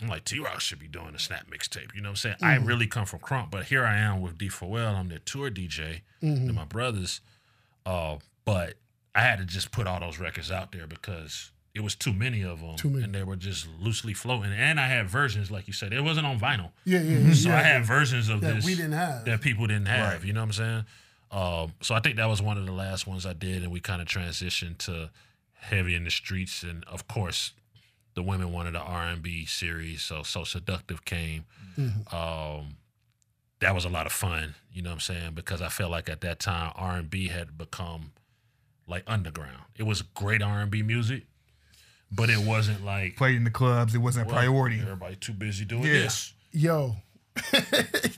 I'm like, T Rock should be doing a snap mixtape. You know what I'm saying? I really come from Crunk, but here I am with D4L. I'm their tour DJ and my brothers. Uh, but I had to just put all those records out there because it was too many of them. Too many. And they were just loosely floating. And I had versions, like you said, it wasn't on vinyl. yeah, yeah, yeah. [laughs] So yeah. I had versions of that this we didn't have. that people didn't have. Right. You know what I'm saying? Um, so I think that was one of the last ones I did, and we kind of transitioned to heavy in the streets, and of course, the women wanted the R&B series, so so seductive came. Um, that was a lot of fun. You know what I'm saying? Because I felt like at that time R&B had become like underground. It was great R&B music, but it wasn't like Played in the clubs. It wasn't a priority. Everybody too busy doing Yeah. this. Yo, [laughs]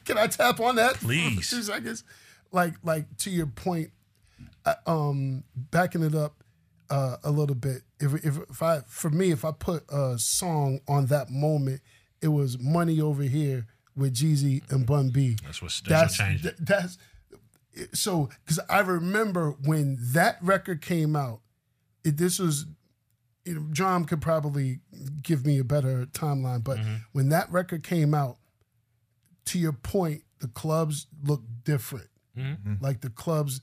can I tap on that? Please. [laughs] Two seconds. Like, like to your point, I- um, backing it up uh, a little bit. If, if if I for me, if I put a song on that moment, it was "Money Over Here" with Jeezy and Bun B. That's what That's that's, what that's so because I remember when that record came out. It, this was you know, John could probably give me a better timeline, but Mm-hmm. when that record came out, to your point, the clubs looked different. Mm-hmm. Like the clubs,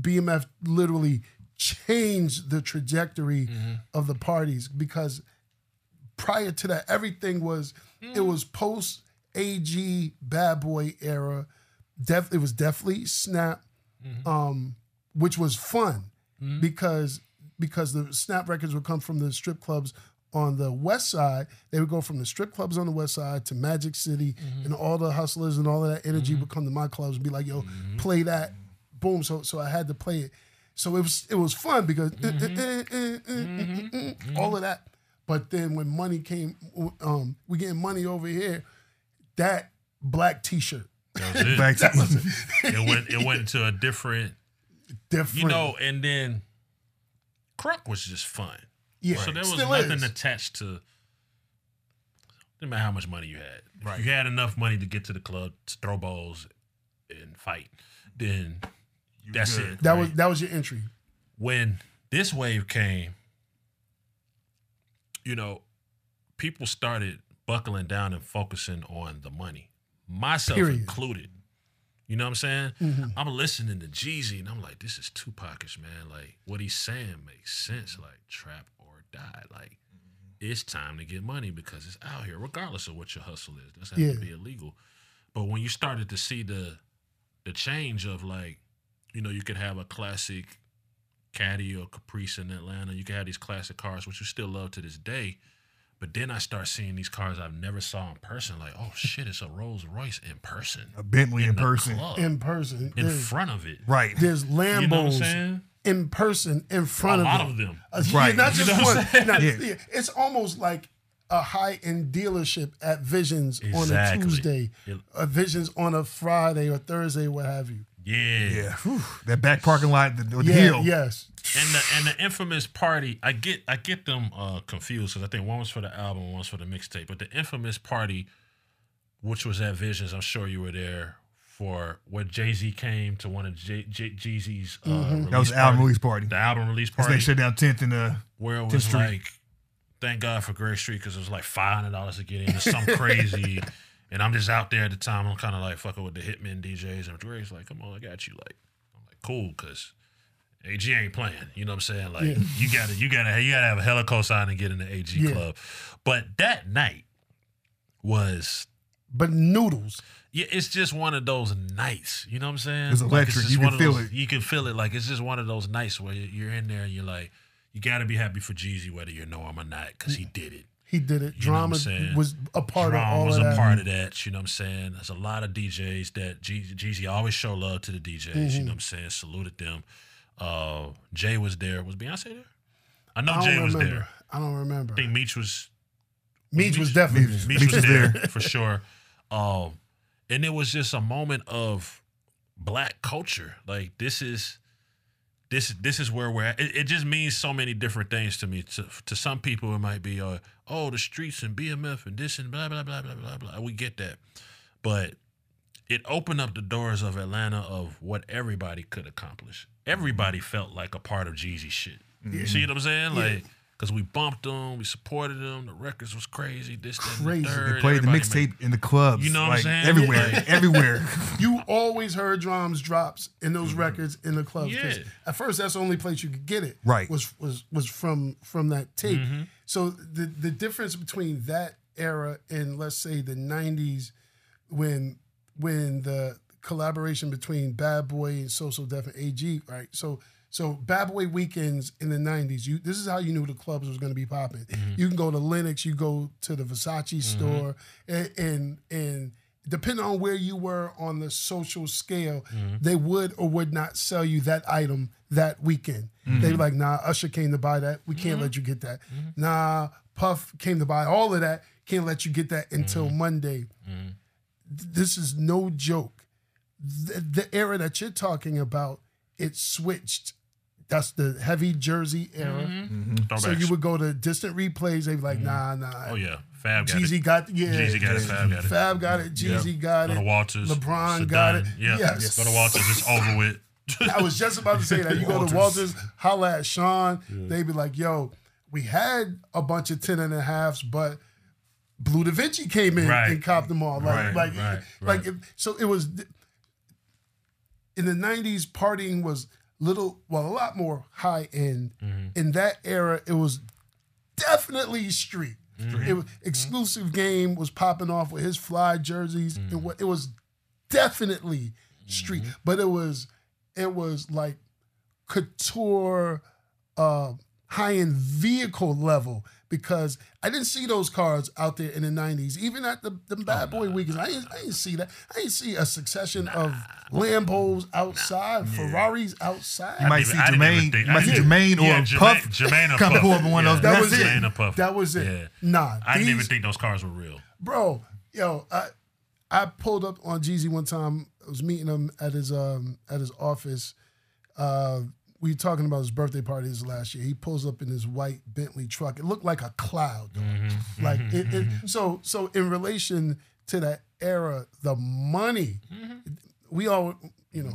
BMF literally changed the trajectory Mm-hmm. of the parties because prior to that, everything was it mm. was post AG bad boy era. Def, it was definitely Snap, mm-hmm. um, which was fun mm-hmm. because because the Snap records would come from the strip clubs on the west side. They would go from the strip clubs on the west side to Magic City, mm-hmm. and all the hustlers and all of that energy would come to my clubs and be like, "Yo, play that." Boom. So so I had to play it. So it was it was fun because all of that. But then when money came, um, we getting money over here. That black T-shirt, That was it. [laughs] Back to- it went it went into a different different. you know, and then Crunk was just fun. yeah, So there was still nothing is. attached to didn't matter how much money you had. Right. If you had enough money to get to the club, to throw balls and fight, then that's good. it. that right? was that was your entry. when this wave came, you know, people started buckling down and focusing on the money, myself Period. included. You know what I'm saying? Mm-hmm. I'm listening to Jeezy and I'm like, this is Tupacish, man. Like, what he's saying makes sense. Like, trap or die. Like, it's time to get money because it's out here, regardless of what your hustle is. It doesn't have to be illegal. But when you started to see the the change of like, you know, you could have a classic Caddy or Caprice in Atlanta. You could have these classic cars, which you still love to this day. But then I start seeing these cars I've never saw in person. Like, oh shit, it's a Rolls Royce in person. a Bentley in the person. club, In person, in there's, front of it. Right. there's You know what I'm Lambos in person in front of A front lot of of them. them. Uh, Right. Yeah, not You just know one. saying? Not- Yeah. yeah, It's almost like a high end dealership at Visions on a Tuesday, It- a Visions on a Friday or Thursday, what have you. Yeah. Yeah. Whew. That back parking lot, the, the Yeah, hill. yes. And the and the infamous party, I get I get them uh, confused because I think one was for the album, one was for the mixtape. But the infamous party, which was at Visions, I'm sure you were there for where Jay Z came to one of J- J- Jeezy's uh, release That was the album release party. The album release party they shut down 10th and uh, where it was Street. like, thank God for Greg Street because it was like five hundred dollars to get in. It's something crazy. [laughs] And I'm just out there at the time. I'm kind of like fucking with the Hitman DJs, and Greg's like, "Come on, I got you." Like, I'm like, "Cool," because AG ain't playing. You know what I'm saying? Like, Yeah. you gotta, you gotta, you gotta have a hella cosign to get in the AG Yeah. club. But that night was. But noodles. Yeah, it's just one of those nights. You know what I'm saying? It's Like, electric. just You can feel those- it. You can feel it. Like it's just one of those nights where you're in there and you're like, you got to be happy for Jeezy whether you know him or not because he did it. He did it. You know what I'm Drama was a part Drum of all was of a that. part of that. You know what I'm saying? There's a lot of DJs that Jeezy, always show love to the DJs. Mm-hmm. You know what I'm saying? Saluted them. Uh, Jay was there. Was Beyonce there? I know I Jay was remember. there. I don't remember. I think Meech was Meech was definitely Meech- there. Meech Meech was was there there. for sure. Um, and it was just a moment of black culture. Like this is this this is where we're at. It, it just means so many different things to me. To, to some people, it might be uh, oh the streets and BMF and this and blah blah blah blah blah blah. We get that, but it opened up the doors of Atlanta of what everybody could accomplish. Everybody felt like a part of Jeezy shit. You see what I'm saying? Like, because we bumped them, we supported them. The records was crazy. This, that, and Crazy. the They third. They played the mixtape in the clubs. You know what I'm like, saying? Everywhere. Like- [laughs] everywhere. [laughs] You always heard drums drops in those records in the clubs. Yeah. At first, that's the only place you could get it. Right. Was was was from from that tape. Mm-hmm. So the the difference between that era and let's say the '90s, when when the collaboration between Bad Boy and So So Def and AG, right? So so Bad Boy weekends in the '90s, you this is how you knew the clubs was going to be popping. Mm-hmm. You can go to Lenox, you go to the Versace store, and and, and depending on where you were on the social scale, Mm-hmm. they would or would not sell you that item that weekend. They were like, nah, Usher came to buy that. We Mm-hmm. can't let you get that. Nah, Puff came to buy all of that. Can't let you get that until Mm-hmm. Monday. Th- This is no joke. The, the era that you're talking about, it switched. That's the heavy jersey era. Mm-hmm. Mm-hmm. So you would go to distant replays. They'd be like, mm-hmm. nah, nah. oh yeah, Fab got Jeezy it. got yeah. Jeezy got it. Fab got it. Fab got it. Jeezy got Go to it. Walters. LeBron sit got it. Yeah. Yes. Go to Walters. It's over with. [laughs] I was just about to say that. You go to Walters, holla at Sean. They'd be like, yo, we had a bunch of 10 and a halves, but Bleu DaVinci came in Right. and copped them all. Like, Right, like, right, like right. if- so it was in the 90s, partying was little, well, a lot more high end. Mm-hmm. In that era, it was definitely street. Mm-hmm. It was exclusive game was popping off with his fly jerseys. Mm-hmm. It, wa- it was definitely street, but it was it was like couture uh high end vehicle level because I didn't see those cars out there in the '90s. Even at the, the bad boy weekends, I didn't, I didn't see that. I didn't see a succession of Lambos outside, Ferraris outside. You might even- see I even Jermaine, think- you might see didn't- Jermaine or yeah, Jermaine- Puff Jermaine or come Puff. pull up in one of those. That was it. it. Jermaine Puff. That was it. Yeah. Nah, I didn't even think those cars were real. bro. Yo, I I pulled up on Jeezy one time. I was meeting him at his um at his office. Uh, we were talking about his birthday party this last year. He pulls up in his white Bentley truck. It looked like a cloud. Mm-hmm. Like it, it. So so in relation to that era, the money. Mm-hmm. We all you know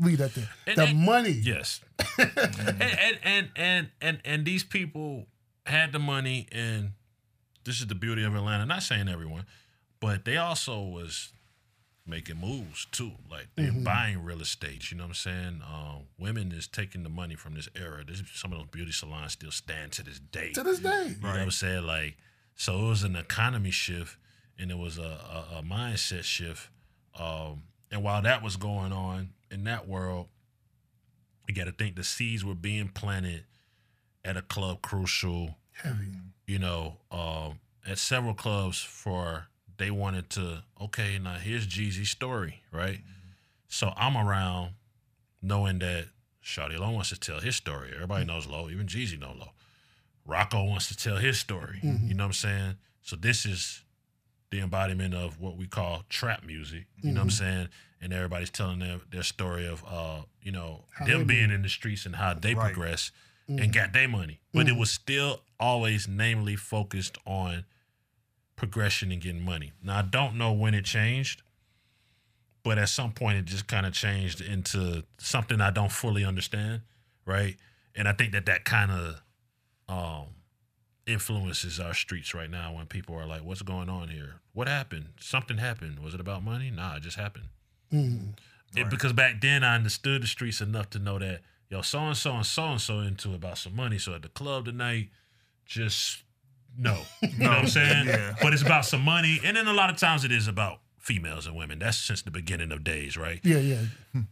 leave that there. And- the and- money. Yes. [laughs] and, and and and and and these people had the money and this is the beauty of Atlanta. Not saying everyone, but they also was making moves too. Like they're Mm-hmm. buying real estate. You know what I'm saying? Um, women is taking the money from this era. This, some of those beauty salons still stand to this day. To this day. You know what I'm saying? Like, so it was an economy shift and it was a, a, a mindset shift. Um, and while that was going on in that world, you got to think the seeds were being planted at a club crucial, Heavy. you know, um, at several clubs for they wanted to, okay, now here's Jeezy's story, right? So I'm around knowing that Shawty Lo wants to tell his story. Everybody knows Lo, even Jeezy know Lo. Rocko wants to tell his story. You know what I'm saying? So this is the embodiment of what we call trap music. You know what I'm saying? And everybody's telling their, their story of uh, you know, them being in the streets and how they Right. progress and got their money. But it was still always namely focused on progression and getting money. Now I don't know when it changed, but at some point it just kind of changed into something I don't fully understand, right? And I think that that kind of um, influences our streets right now when people are like, "What's going on here? What happened? Something happened. Was it about money? Nah, it just happened." It- because back then I understood the streets enough to know that yo, so and so and so and so into about some money. So at the club tonight, just no, you know what I'm saying? Yeah. But it's about some money, and then a lot of times it is about females and women. That's since the beginning of days, right? Yeah, yeah.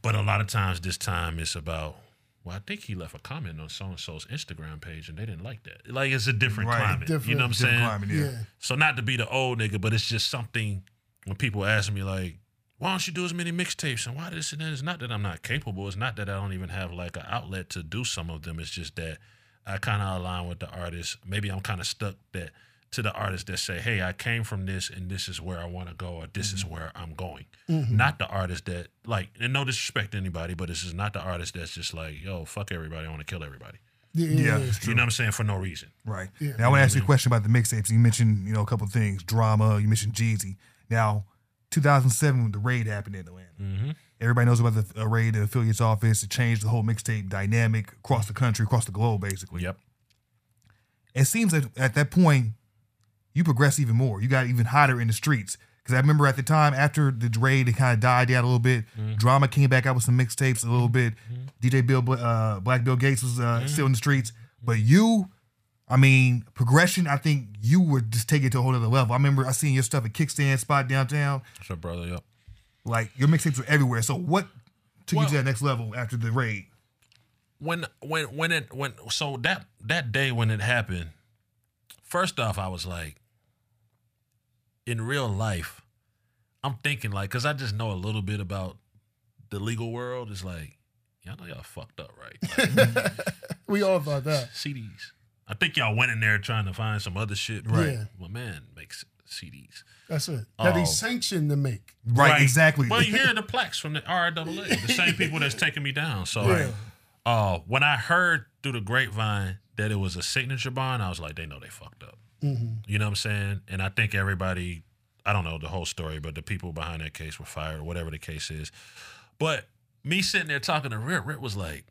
But a lot of times this time it's about. Well, I think he left a comment on so and so's Instagram page, and they didn't like that. Like it's a different Right. climate. you know what I'm saying? climate, yeah. Yeah. So not to be the old nigga, but it's just something when people ask me like, why don't you do as many mixtapes and why this and that? It's not that I'm not capable. It's not that I don't even have like an outlet to do some of them. It's just that I kind of align with the artist. Maybe I'm kind of stuck that to the artists that say, hey, I came from this and this is where I want to go or this is mm-hmm. where I'm going. Mm-hmm. Not the artist that like, and no disrespect to anybody, but this is not the artist that's just like, yo, fuck everybody. I want to kill everybody. Yeah, Yeah. yeah. You know what I'm saying? For no reason. Right. Now I want to ask you a question about the mixtapes. You mentioned, you know, a couple of things, drama. You mentioned Jeezy. Now, 2007, when the raid happened in Atlanta. Mm-hmm. Everybody knows about the uh, raid, the Aphilliates office. It changed the whole mixtape dynamic across the country, across the globe, basically. Yep. It seems that at that point, you progress even more. You got even hotter in the streets. Because I remember at the time, after the raid, it kind of died down a little bit. Drama came back out with some mixtapes a little bit. DJ Bill, uh, Black Bill Gates was uh, still in the streets. But you, I mean, progression, I think you were just taking it to a whole other level. I remember I seen your stuff at Kickstand Spot downtown. So, brother, yep. Like, your mixtapes were everywhere. So what took you to that next level after the raid? when when when it when so that that day when it happened first off i was like in real life i'm thinking like because i just know a little bit about the legal world it's like y'all know y'all fucked up right like, [laughs] We all thought that. cds i think y'all went in there trying to find some other shit Right. Yeah. my man makes cds That's it. That Oh. he sanctioned to make. Right, exactly. Well, you [laughs] hear the plaques from the RIAA, the same [laughs] people that's taking me down. So, Right. uh, when I heard through the grapevine that it was a signature bond, I was like, they know they fucked up. You know what I'm saying? And I think everybody, I don't know the whole story, but the people behind that case were fired, or whatever the case is. But me sitting there talking to Rip, Rip was like,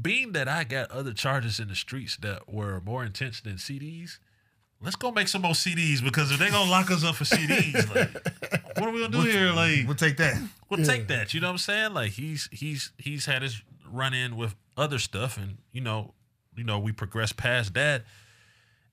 being that I got other charges in the streets that were more intense than CDs, let's go make some more CDs because if they're gonna lock us up for CDs, like, what are we gonna do here? Like, We'll take that. we'll take that. You know what I'm saying? Like he's he's he's had his run in with other stuff, and you know, you know, we progressed past that.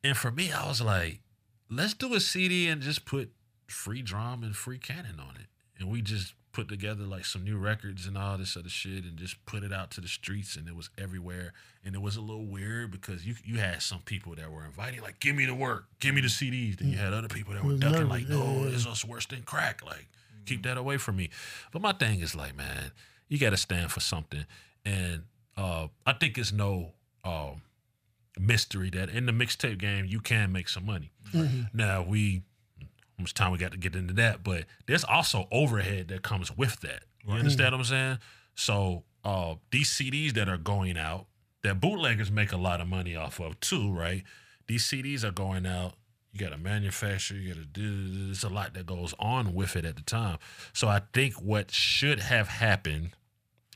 And for me, I was like, let's do a CD and just put free Drama and free cannon on it, and we just put together like some new records and all this other shit and just put it out to the streets and it was everywhere. And it was a little weird because you you had some people that were inviting like give me the work give me the CDs then you had other people that were was ducking nervous, like no yeah, it's just worse than crack. Like keep that away from me. But my thing is like man you got to stand for something. And uh I think it's no um mystery that in the mixtape game you can make some money. Now we how much time we got to get into that, but there's also overhead that comes with that. You understand what I'm saying? So uh, these CDs that are going out, that bootleggers make a lot of money off of too, right? These CDs are going out. You got to manufacture. You got to do. There's a lot that goes on with it at the time. So I think what should have happened,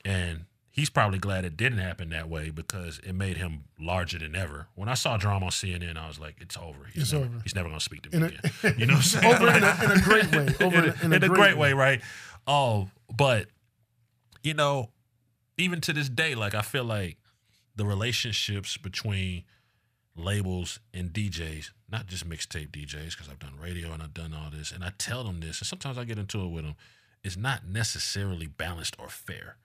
and he's probably glad it didn't happen that way because it made him larger than ever. When I saw drama on CNN, I was like, "It's over. He's It's never, over. He's never going to speak to me In a- again." [laughs] You know what I'm saying? Over in a, in a great way. [laughs] Over in, in a, great, way, right? Oh, but you know, even to this day, like I feel like the relationships between labels and DJs, not just mixtape DJs, because I've done radio and I've done all this, and I tell them this, and sometimes I get into it with them, is not necessarily balanced or fair.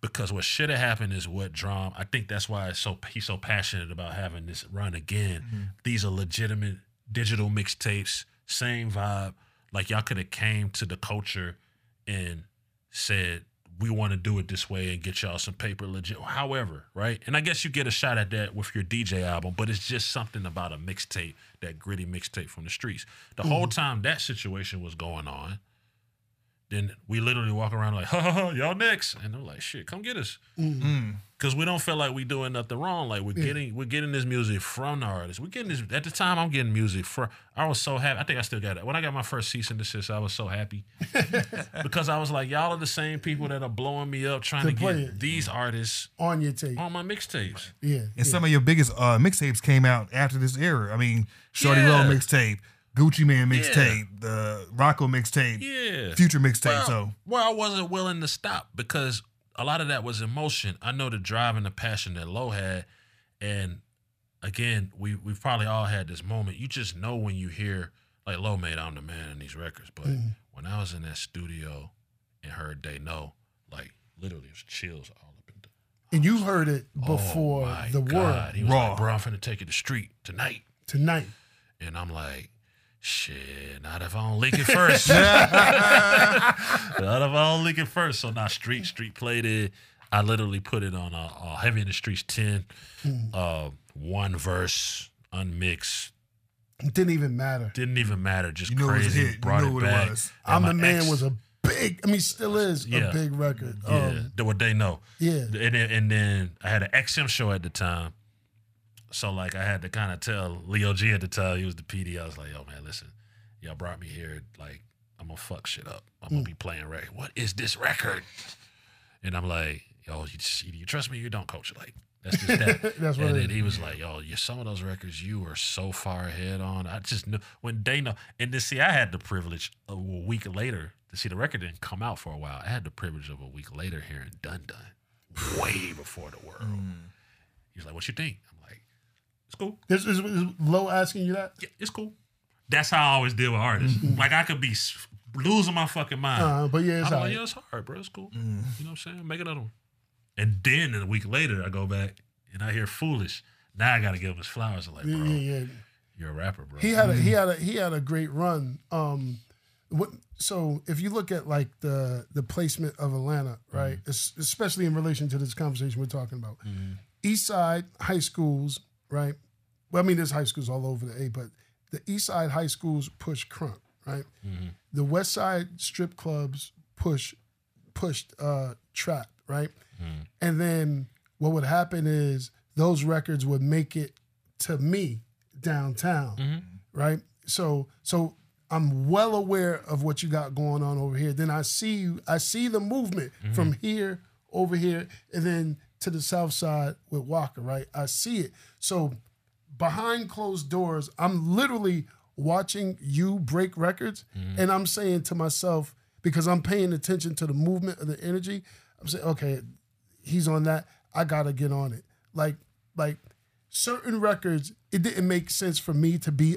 Because what should have happened is what Drama. I think that's why it's so he's so passionate about having this run again. Mm-hmm. These are legitimate digital mixtapes, same vibe. Like y'all could have came to the culture and said we want to do it this way and get y'all some paper legit. However, right? And I guess you get a shot at that with your DJ album, but it's just something about a mixtape, that gritty mixtape from the streets. The mm-hmm. whole time that situation was going on, then we literally walk around like, [laughs] ha ha ha, y'all next, and they're like, shit, come get us, because we don't feel like we doing nothing wrong. Like we're getting we're getting this music from the artists. We're getting this at the time. I'm getting music from. I was so happy. I think I still got it. When I got my first cease and desist, I was so happy [laughs] because I was like, y'all are the same people that are blowing me up trying To to, get it. these artists on your tape. on my mixtapes. Yeah. And yeah. some of your biggest uh, mixtapes came out after this era. I mean, Shawty Yeah. Lo mixtape, Gucci Mane mixtape, the Rocko mixtape, Yeah. Future mixtape. Well, so well, I wasn't willing to stop because a lot of that was emotion. I know the drive and the passion that Lo had, and again, we we've probably all had this moment. You just know when you hear like Lo made I'm the man in these records, but Mm-hmm. when I was in that studio and heard they know, like literally, it was chills all up in the and you heard it Oh before my the God. world He was Raw. like, "Bro, I'm finna take it to the street tonight," tonight. and I'm like. Shit, not if I don't leak it first. [laughs] [laughs] not if I don't leak it first. So now Street Street played it. I literally put it on uh, uh, Heavy in the Streets 10, uh, one verse, unmixed. It didn't even matter. Didn't even matter. Just You it a crazy. You Brought knew it what it was. And I'm the man ex- was a big. I mean, still is Yeah. a big record. Yeah, Um, what they know. yeah. And then, and then I had an XM show at the time. So like I had to kind of tell Leo G at the time, he was the PD. I was like, yo man, listen, y'all brought me here. Like, I'm gonna fuck shit up. I'm Mm. gonna be playing record. What is this record? And I'm like, yo, you, just, you trust me? You don't coach. Like, that's just that. [laughs] That's what and then he was like, yo, you some of those records you were so far ahead on. I just knew when they know. And then see, I had the privilege a week later to see the record didn't come out for a while. I had the privilege of a week later hearing Dunn Dunn, way before the world. He was like, what you think? It's cool. This is, is Lo asking you that. Yeah, it's cool. That's how I always deal with artists. Mm-hmm. like I could be losing my fucking mind. Uh, but yeah, it's I'm like, yo, it's hard, bro. It's cool. Mm. You know what I'm saying? Make another one. And then a week later, I go back and I hear "Foolish." Now I got to give him his flowers. I'm like, bro, Yeah, yeah, yeah. you're a rapper, bro. He had a he mm-hmm. had a he had a great run. Um, what so if you look at like the the placement of Atlanta, mm-hmm. right, es- especially in relation to this conversation we're talking about, East Side high schools, right? Well, I mean, there's high schools all over the A, but the East Side high schools push crunk, right? Mm-hmm. The West Side strip clubs push pushed uh, trap, right? Mm-hmm. And then what would happen is those records would make it to me downtown, mm-hmm. right? So so I'm well aware of what you got going on over here. Then I see you, I see the movement from here over here and then to the south side with Walker, right? I see it. So behind closed doors, I'm literally watching you break records mm-hmm. and I'm saying to myself, because I'm paying attention to the movement of the energy, I'm saying, okay, he's on that. I gotta get on it. Like, like certain records, it didn't make sense for me to be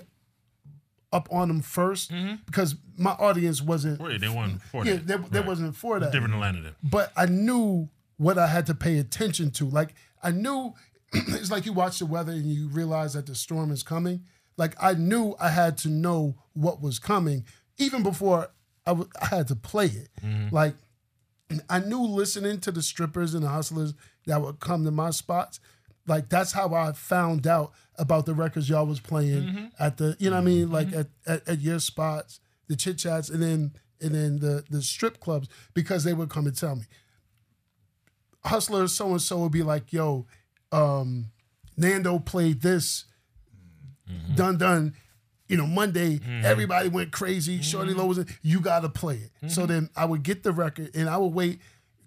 up on them 1st mm-hmm. because my audience wasn't. Wait, they wasn't for yeah, that. they, they Right. wasn't for that. different Atlanta then. But I knew what I had to pay attention to. Like I knew [clears throat] it's like you watch the weather and you realize that the storm is coming. Like I knew I had to know what was coming even before I, w- I had to play it. Mm-hmm. Like I knew listening to the strippers and the hustlers that would come to my spots. Like that's how I found out about the records y'all was playing mm-hmm. at the, you know what I mean, like mm-hmm. at, at, at your spots, the chit chats, and then and then the the strip clubs because they would come and tell me. Hustler so and so would be like, "Yo, um, Nando played this, mm-hmm. done done." You know, Monday mm-hmm. everybody went crazy. Shawty mm-hmm. Lo was in. You got to play it. So then I would get the record and I would wait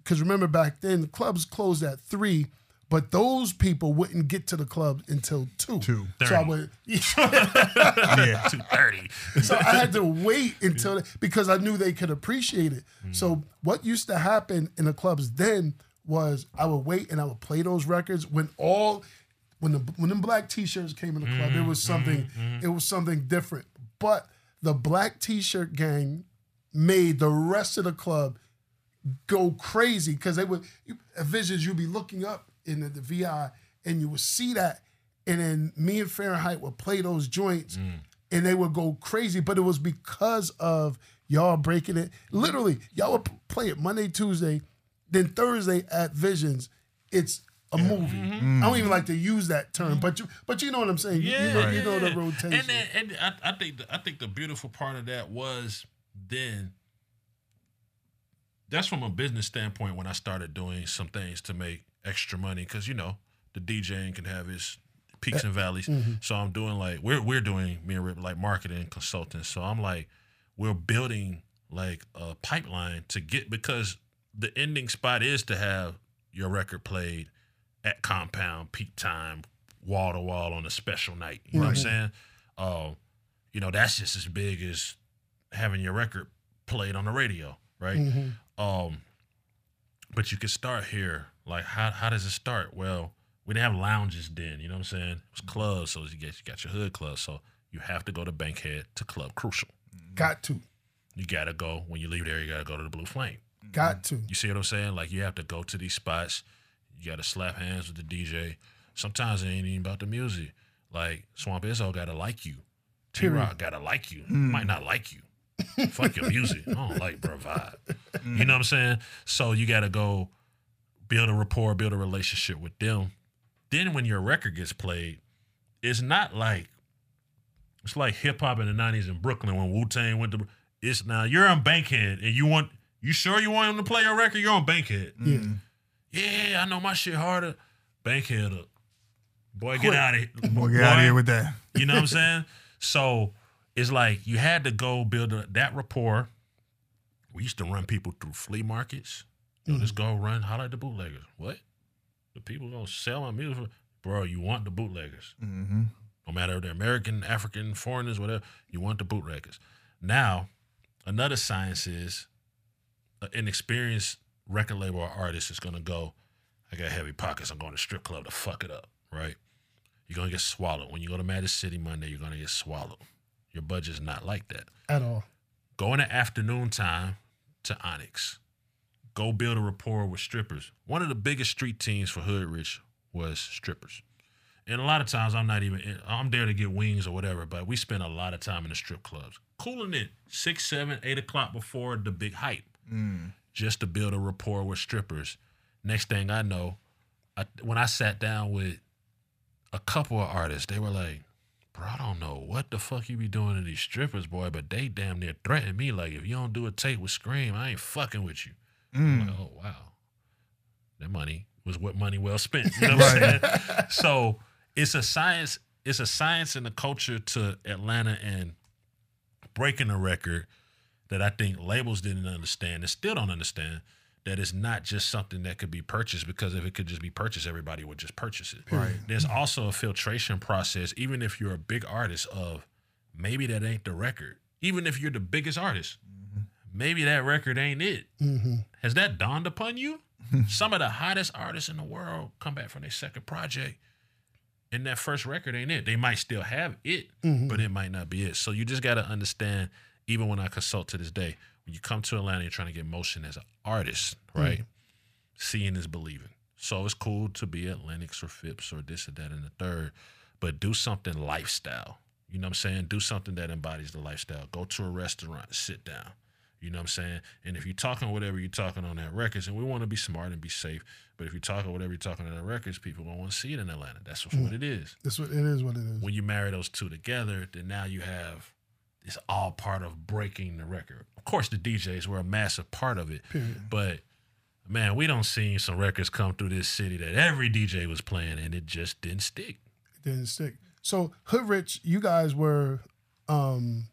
because remember back then the clubs closed at three, but those people wouldn't get to the club until two. Two. So I would. [laughs] Yeah. [laughs] Two thirty. so I had to wait until because I knew they could appreciate it. Mm. So what used to happen in the clubs then was I would wait and I would play those records when all when the when the black t-shirts came in the club, it mm-hmm. was something mm-hmm. Mm-hmm. it was something different. But the black t-shirt gang made the rest of the club go crazy because they would you, visions you'd be looking up in the, the VI and you would see that, and then me and Fahrenheit would play those joints, mm. and they would go crazy. But it was because of y'all breaking it. Literally, y'all would play it Monday, Tuesday, then Thursday at Visions. It's a movie. Mm-hmm. Mm. I don't even like to use that term, mm-hmm. but you but you know what I'm saying. You- Yeah, you, know, you know the rotation. And then, and I, I think the, I think the beautiful part of that was then. That's from a business standpoint when I started doing some things to make extra money because you know the DJing can have its peaks and valleys. Mm-hmm. So I'm doing like we're we're doing me and Rip like marketing consultants. So I'm like we're building like a pipeline to get because the ending spot is to have your record played at compound peak time wall to wall on a special night. You know what i'm saying? Uh, you know that's just as big as having your record played on the radio right? Um but you could start here. Like how, how does it start? Well we didn't have lounges then you know what i'm saying? It was clubs so you get you got your hood club so you have to go to bankhead to club crucial. Got to, you gotta go when you leave there you gotta go to the blue flame got mm-hmm. to. you see what I'm saying? Like you have to go to these spots. You got to slap hands with the DJ. Sometimes it ain't even about the music. Like Swamp Izzo got to like you. T Rock got to like you. Mm. Might not like you. Fuck your music. I don't like bro vibe. You mm. know what I'm saying? So you got to go build a rapport, build a relationship with them. Then when your record gets played, it's not like it's like hip hop in the '90s in Brooklyn when Wu Tang went to. It's now you're on Bankhead and you want you sure you want him to play your record? You're on Bankhead. Yeah. Yeah, I know my shit harder. Bankhead up. Boy, get out of here. [laughs] Boy, get out of here with that. You know what I'm [laughs] saying? So it's like you had to go build a, that rapport. We used to run people through flea markets. You know, just go run, holler at the bootleggers. What? The people gonna sell my music? Bro, you want the bootleggers. Mm-hmm. No matter if they're American, African, foreigners, whatever, you want the bootleggers. Now, another science is an experienced record label or artist is gonna go, I got heavy pockets, I'm going to strip club to fuck it up, right? You're gonna get swallowed. When you go to Magic City Monday, you're gonna get swallowed. Your budget's not like that. At all. Go in the afternoon time to Onyx. Go build a rapport with strippers. One of the biggest street teams for Hood Rich was strippers. And a lot of times I'm not even I'm there to get wings or whatever, but we spend a lot of time in the strip clubs. Cooling it six, seven, eight o'clock before the big hype. Just to build a rapport with strippers. Next thing I know, I, when I sat down with a couple of artists, they were like, Bro, I don't know what the fuck you be doing to these strippers, boy, but they damn near threatened me. Like, if you don't do a tape with Scream, I ain't fucking with you. I'm mm. like, oh, wow. That money was what money well spent. [laughs] You know what I'm saying? So it's a science, it's a science and a culture to Atlanta and breaking a record that I think labels didn't understand and still don't understand that it's not just something that could be purchased because if it could just be purchased, everybody would just purchase it. Right. Mm-hmm. There's also a filtration process, even if you're a big artist, of maybe that ain't the record. Even if you're the biggest artist, mm-hmm. maybe that record ain't it. Mm-hmm. Has that dawned upon you? Some of the hottest artists in the world come back from their second project. and that first record ain't it. They might still have it, Mm-hmm. but it might not be it. So you just got to understand. Even when I consult to this day, when you come to Atlanta, you're trying to get motion as an artist, right? Seeing is believing. So it's cool to be at Lenox or Phipps or this or that and the third, but do something lifestyle. You know what I'm saying? Do something that embodies the lifestyle. Go to a restaurant, sit down. You know what I'm saying? And if you're talking whatever you're talking on that records, and we want to be smart and be safe, but if you're talking whatever you're talking on that records, people gonna want to see it in Atlanta. That's what, what it is. That's what it is. What it is. When you marry those two together, then now you have it's all part of breaking the record. Of course, the DJs were a massive part of it, Period. but man, we don't see some records come through this city that every DJ was playing, and it just didn't stick. It didn't stick. So Hood Rich, you guys were. um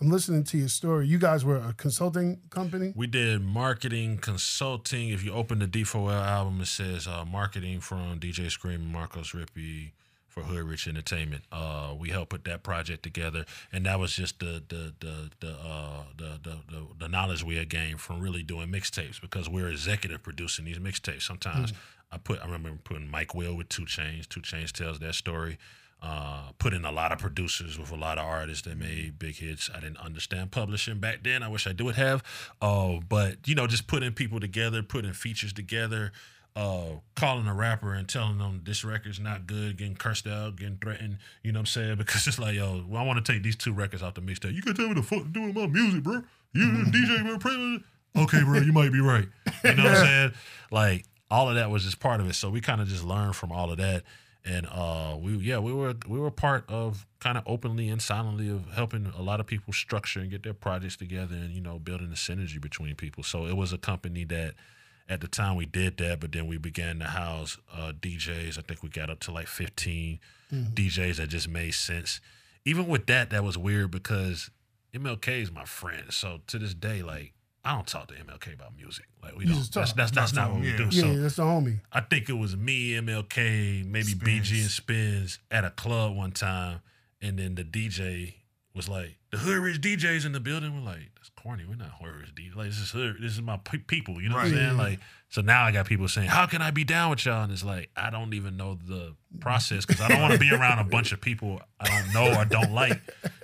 I'm listening to your story. You guys were a consulting company. We did marketing consulting. If you open the D4L album, it says uh, marketing from DJ Scream Marcos Rippey for Hood Rich Entertainment. Uh, we helped put that project together, and that was just the the the the, uh, the, the, the the knowledge we had gained from really doing mixtapes because we're executive producing these mixtapes. Sometimes I put I remember putting Mike Will with 2 Chainz. 2 Chainz tells that story. Uh, put in a lot of producers with a lot of artists that made big hits. I didn't understand publishing back then. I wish I do would have. Uh, but you know, just putting people together, putting features together, uh, calling a rapper and telling them this record's not good, getting cursed out, getting threatened. You know what I'm saying? [laughs] Because it's like, yo, well, I want to take these two records off the mixtape. You can tell me the fuck to do with my music, bro. You DJ, bro. Play- Okay, bro, you might be right. You know what I'm [laughs] saying? Like all of that was just part of it. So we kind of just learned from all of that and uh we yeah we were we were part of kind of openly and silently of helping a lot of people structure and get their projects together and you know building the synergy between people so it was a company that at the time we did that but then we began to house uh djs i think we got up to like 15 djs that just made sense even with that that was weird because mlk is my friend so to this day like I don't talk to MLK about music. Like we You don't. That's that's, that's Talk not to what we him, do. yeah. So Yeah, that's the homie. I think it was me, MLK, maybe BG and Spins at a club one time, and then the DJ was like, "The Hood Rich DJs in the building." We're like, "That's corny. We're not Hood Rich DJs. Like this is Hood. This is my pe- people." You know what I'm saying? Like, so now I got people saying, "How can I be down with y'all?" And it's like, I don't even know the process because I don't want to be [laughs] around a bunch of people I don't know or don't like.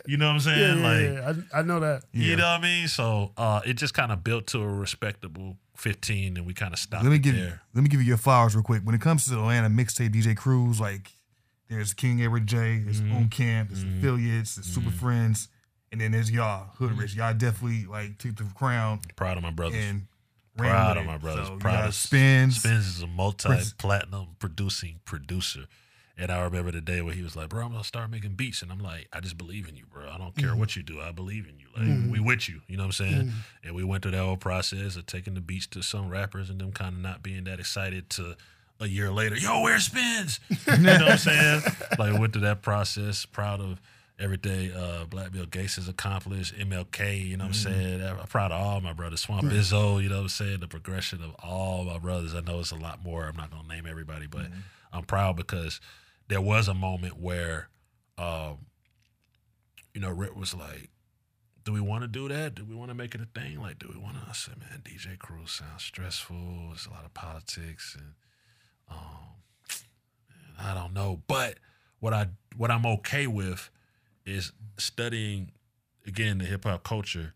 You know what I'm saying? yeah, like, yeah. I, I know that. you know what I mean? So uh, it just kind of built to a respectable 15, and we kind of stopped Let me give there. let me give you your flowers real quick. When it comes to Atlanta mixtape DJ crews, like there's King Edward J, there's Mm-hmm. Boom Camp, there's Aphilliates, there's Super Friends, and then there's y'all, Hood Mm-hmm. Rich. Y'all definitely like took the crown Proud of my brothers. and Proud of my brothers. So Proud of Spins. Spins is a multi-platinum producing producer. And I remember the day where he was like, "Bro, I'm gonna start making beats," and I'm like, "I just believe in you, bro. I don't care Mm-hmm. what you do. I believe in you. Like we with you. You know what I'm saying?" And we went through that whole process of taking the beats to some rappers and them kind of not being that excited to a year later, yo, where's Spins? [laughs] you know what I'm saying? Like went through that process. Proud of everything uh, Black Bill Gates has accomplished. MLK, you know what I'm saying? I'm proud of all my brothers. Swamp Izzo, you know what I'm saying? The progression of all my brothers. I know it's a lot more. I'm not gonna name everybody, but I'm proud because there was a moment where, um, you know, Rick was like, "Do we want to do that? Do we want to make it a thing? Like, do we want to?" I said, "Man, DJ crews sounds stressful. It's a lot of politics, and um, I don't know." But what I what I'm okay with is studying again the hip hop culture.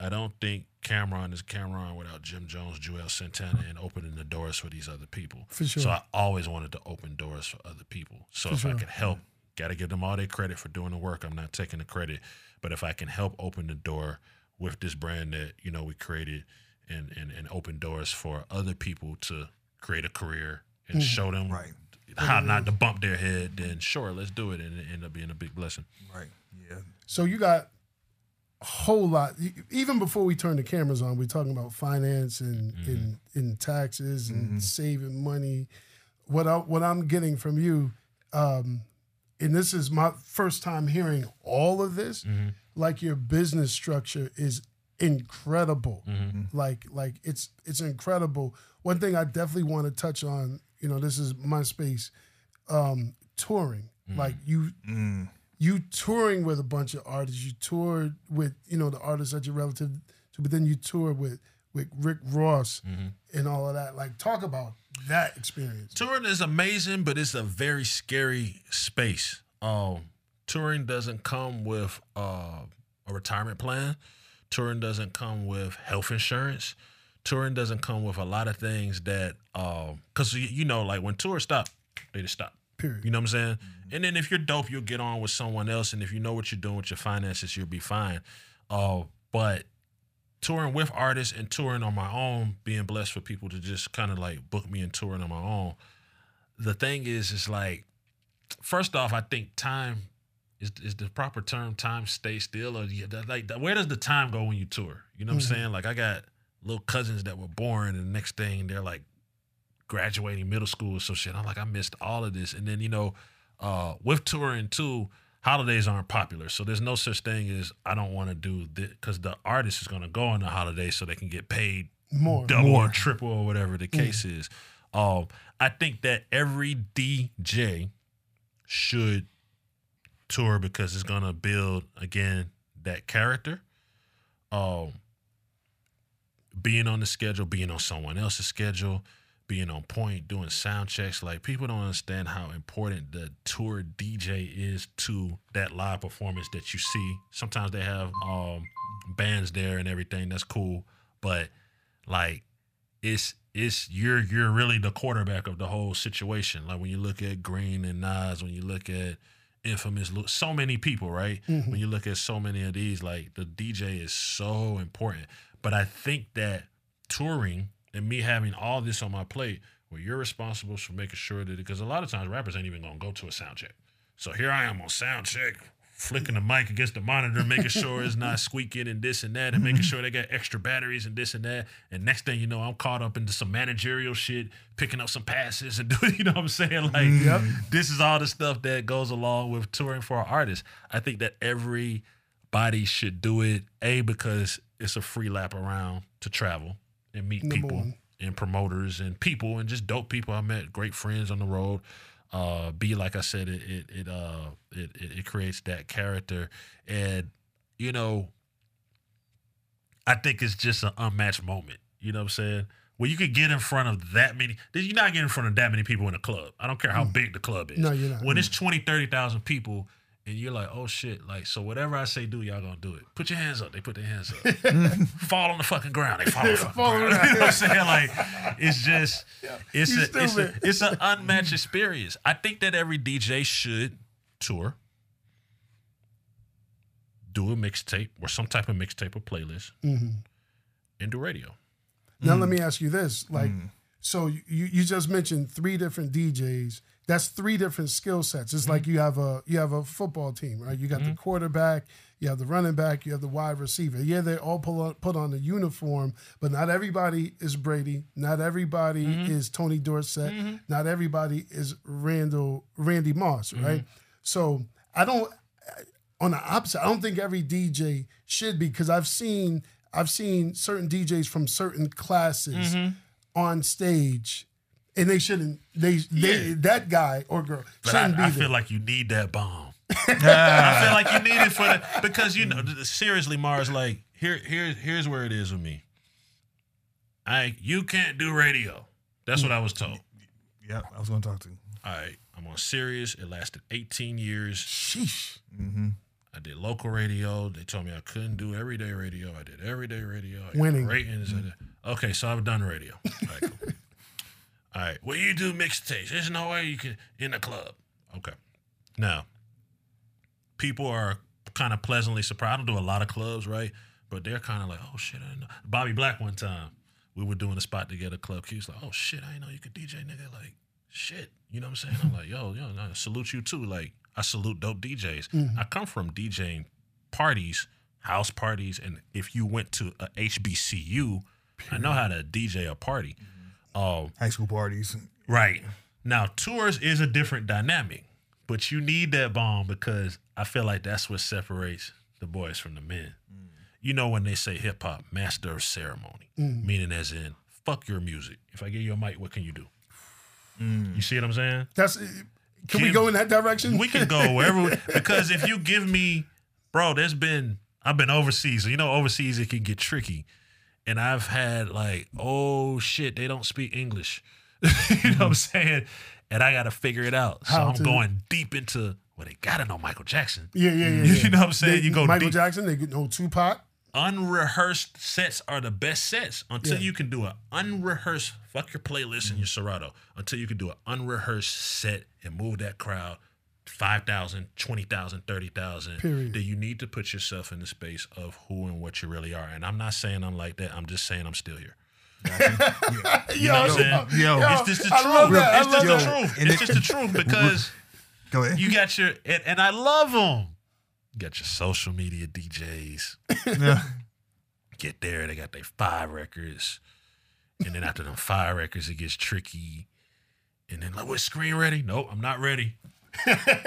I don't think Cam'ron is Cam'ron without Jim Jones, Juelz Santana, and opening the doors for these other people. For sure. So I always wanted to open doors for other people. So if I sure. could help, got to give them all their credit for doing the work. I'm not taking the credit, but if I can help open the door with this brand that you know we created and and, and open doors for other people to create a career and mm. show them Right. how not mm-hmm. to bump their head, then sure, let's do it, and it end up being a big blessing. Right. Yeah. So you got a whole lot. Even before we turn the cameras on, we're talking about finance and mm-hmm. and, and taxes and mm-hmm. saving money. What I what I'm getting from you, um, and this is my first time hearing all of this. Like your business structure is incredible. Like like it's it's incredible. One thing I definitely want to touch on. You know, this is my space. Um, touring. Like you you touring with a bunch of artists. You toured with you know the artists that you're relative to, but then you toured with with Rick Ross Mm-hmm. and all of that. Like, talk about that experience. touring is amazing, but it's a very scary space. Um, touring doesn't come with uh, a retirement plan. Touring doesn't come with health insurance. Touring doesn't come with a lot of things that, um, because you, you know, like when tours stop, they just stop. Period. You know what I'm saying? Mm-hmm. And then if you're dope, you'll get on with someone else, and if you know what you're doing with your finances, you'll be fine. Uh, but touring with artists and touring on my own, being blessed for people to just kind of like book me and touring on my own. The thing is, is like, first off, I think time is is the proper term. Time stay still, or like where does the time go when you tour? You know what I'm mm-hmm. saying? Like I got little cousins that were born, and the next thing they're like graduating middle school or some shit. I'm like, I missed all of this. And then, you know, uh, with touring too, holidays aren't popular. So there's no such thing as I don't want to do this because the artist is going to go on the holiday so they can get paid More. double more. or triple or whatever the case is. Um, I think that every DJ should tour because it's gonna build again that character. Um, being on the schedule, being on someone else's schedule, being on point, doing sound checks. Like people don't understand how important the tour DJ is to that live performance that you see. Sometimes they have um bands there and everything. That's cool, but like it's it's you're you're really the quarterback of the whole situation. Like when you look at Green and Nas, when you look at Infamous, so many people, right? When you look at so many of these, like the DJ is so important. But I think that touring and me having all this on my plate, where you're responsible for making sure that because a lot of times rappers ain't even gonna go to a sound check. So here I am on sound check, flicking the mic against the monitor, making sure it's not squeaking and this and that, and making sure they got extra batteries and this and that. And next thing you know, I'm caught up into some managerial shit, picking up some passes and [laughs] doing, you know what I'm saying? Like, mm. this is all the stuff that goes along with touring for an artist. I think that everybody should do it, A, because it's a free lap around to travel and meet Number people one. and promoters and people and just dope people. I met great friends on the road. Uh, B, like I said, it it it uh it it, it creates that character, and you know, I think it's just an unmatched moment. You know what I'm saying? Where you could get in front of that many. You're not getting in front of that many people in a club. I don't care how big the club is. Mm. No, you're not. When it's 20, 30,000 people. And you're like, oh shit, like so. Whatever I say, do y'all gonna do it? Put your hands up. They put their hands up. [laughs] fall on the fucking ground. They fall on the fucking Fall on ground. [laughs] you know what I'm saying? Like, it's just, it's You a, it's a, it's an unmatched experience. I think that every DJ should tour, do a mixtape or some type of mixtape or playlist, Mm-hmm. and do radio. Now let me ask you this: like, so you you just mentioned three different DJs. That's three different skill sets. It's mm-hmm. like you have a you have a football team, right? You got the mm-hmm. quarterback, you have the running back, you have the wide receiver. Yeah, they all pull on, put on the uniform, but not everybody is Brady. Not everybody mm-hmm. is Tony Dorsett. Not everybody is Randall Randy Moss, right? So I don't on the opposite, I don't think every DJ should be because I've seen I've seen certain DJs from certain classes on stage, and they shouldn't. They they Yeah. that guy or girl But shouldn't be I be feel like you need that bomb. [laughs] I feel like you need it for the because you know seriously, Mars. Like here, here, here's where it is with me. I you can't do radio. That's what I was told. Yeah, I was going to talk to. You. All right, I'm on Sirius. It lasted 18 years. Sheesh. Mm-hmm. I did local radio. They told me I couldn't do everyday radio. I did everyday radio. I Winning. ratings. I did- Okay, so I've done radio. All right, cool. [laughs] All right. Well, you do mixtapes. There's no way you can in the club. Okay. Now, people are kind of pleasantly surprised. I don't do a lot of clubs, right? But they're kind of like, oh shit, I didn't know. Bobby Black one time, we were doing a spot together club. He was like, oh shit, I didn't know you could DJ, nigga. Like, shit. You know what I'm saying? I'm like, yo, yo, I salute you too. Like, I salute dope DJs. Mm-hmm. I come from DJing parties, house parties, and if you went to a HBCU, I know how to DJ a party. Um, High school parties. Right. Now, tours is a different dynamic, but you need that bomb because I feel like that's what separates the boys from the men. You know, when they say hip hop, master of ceremony, meaning as in, fuck your music. If I give you a mic, what can you do? You see what I'm saying? That's. Can we go in that direction? We can go wherever we- [laughs] because if you give me, bro, there's been I've been overseas. So you know, overseas it can get tricky. And I've had like, oh shit, they don't speak English. [laughs] you know what I'm mm-hmm. saying? And I got to figure it out. So How I'm to- going deep into. Well, they gotta know Michael Jackson. Yeah, yeah, yeah. [laughs] yeah. You know what I'm saying? They- You go deep. Michael deep. Jackson. They get know Tupac. unrehearsed sets are the best sets until Yeah. you can do an unrehearsed fuck your playlist and your mm-hmm. Serato until you can do an unrehearsed set and move that crowd 5,000, 20,000, 30,000. Period. Then you need to put yourself in the space of who and what you really are. And I'm not saying I'm like that. I'm just saying I'm still here. [laughs] You know what I'm saying? Yo, Yo, It's just the I truth. love that. I It's just love the truth. And It's it- just the truth [laughs] because Go ahead. you got your, and, and I love them. You got your social media DJs. yeah. get there, they got their five records. And then after them five records, it gets tricky. And then like, what Scream ready? Nope, I'm not ready. [laughs]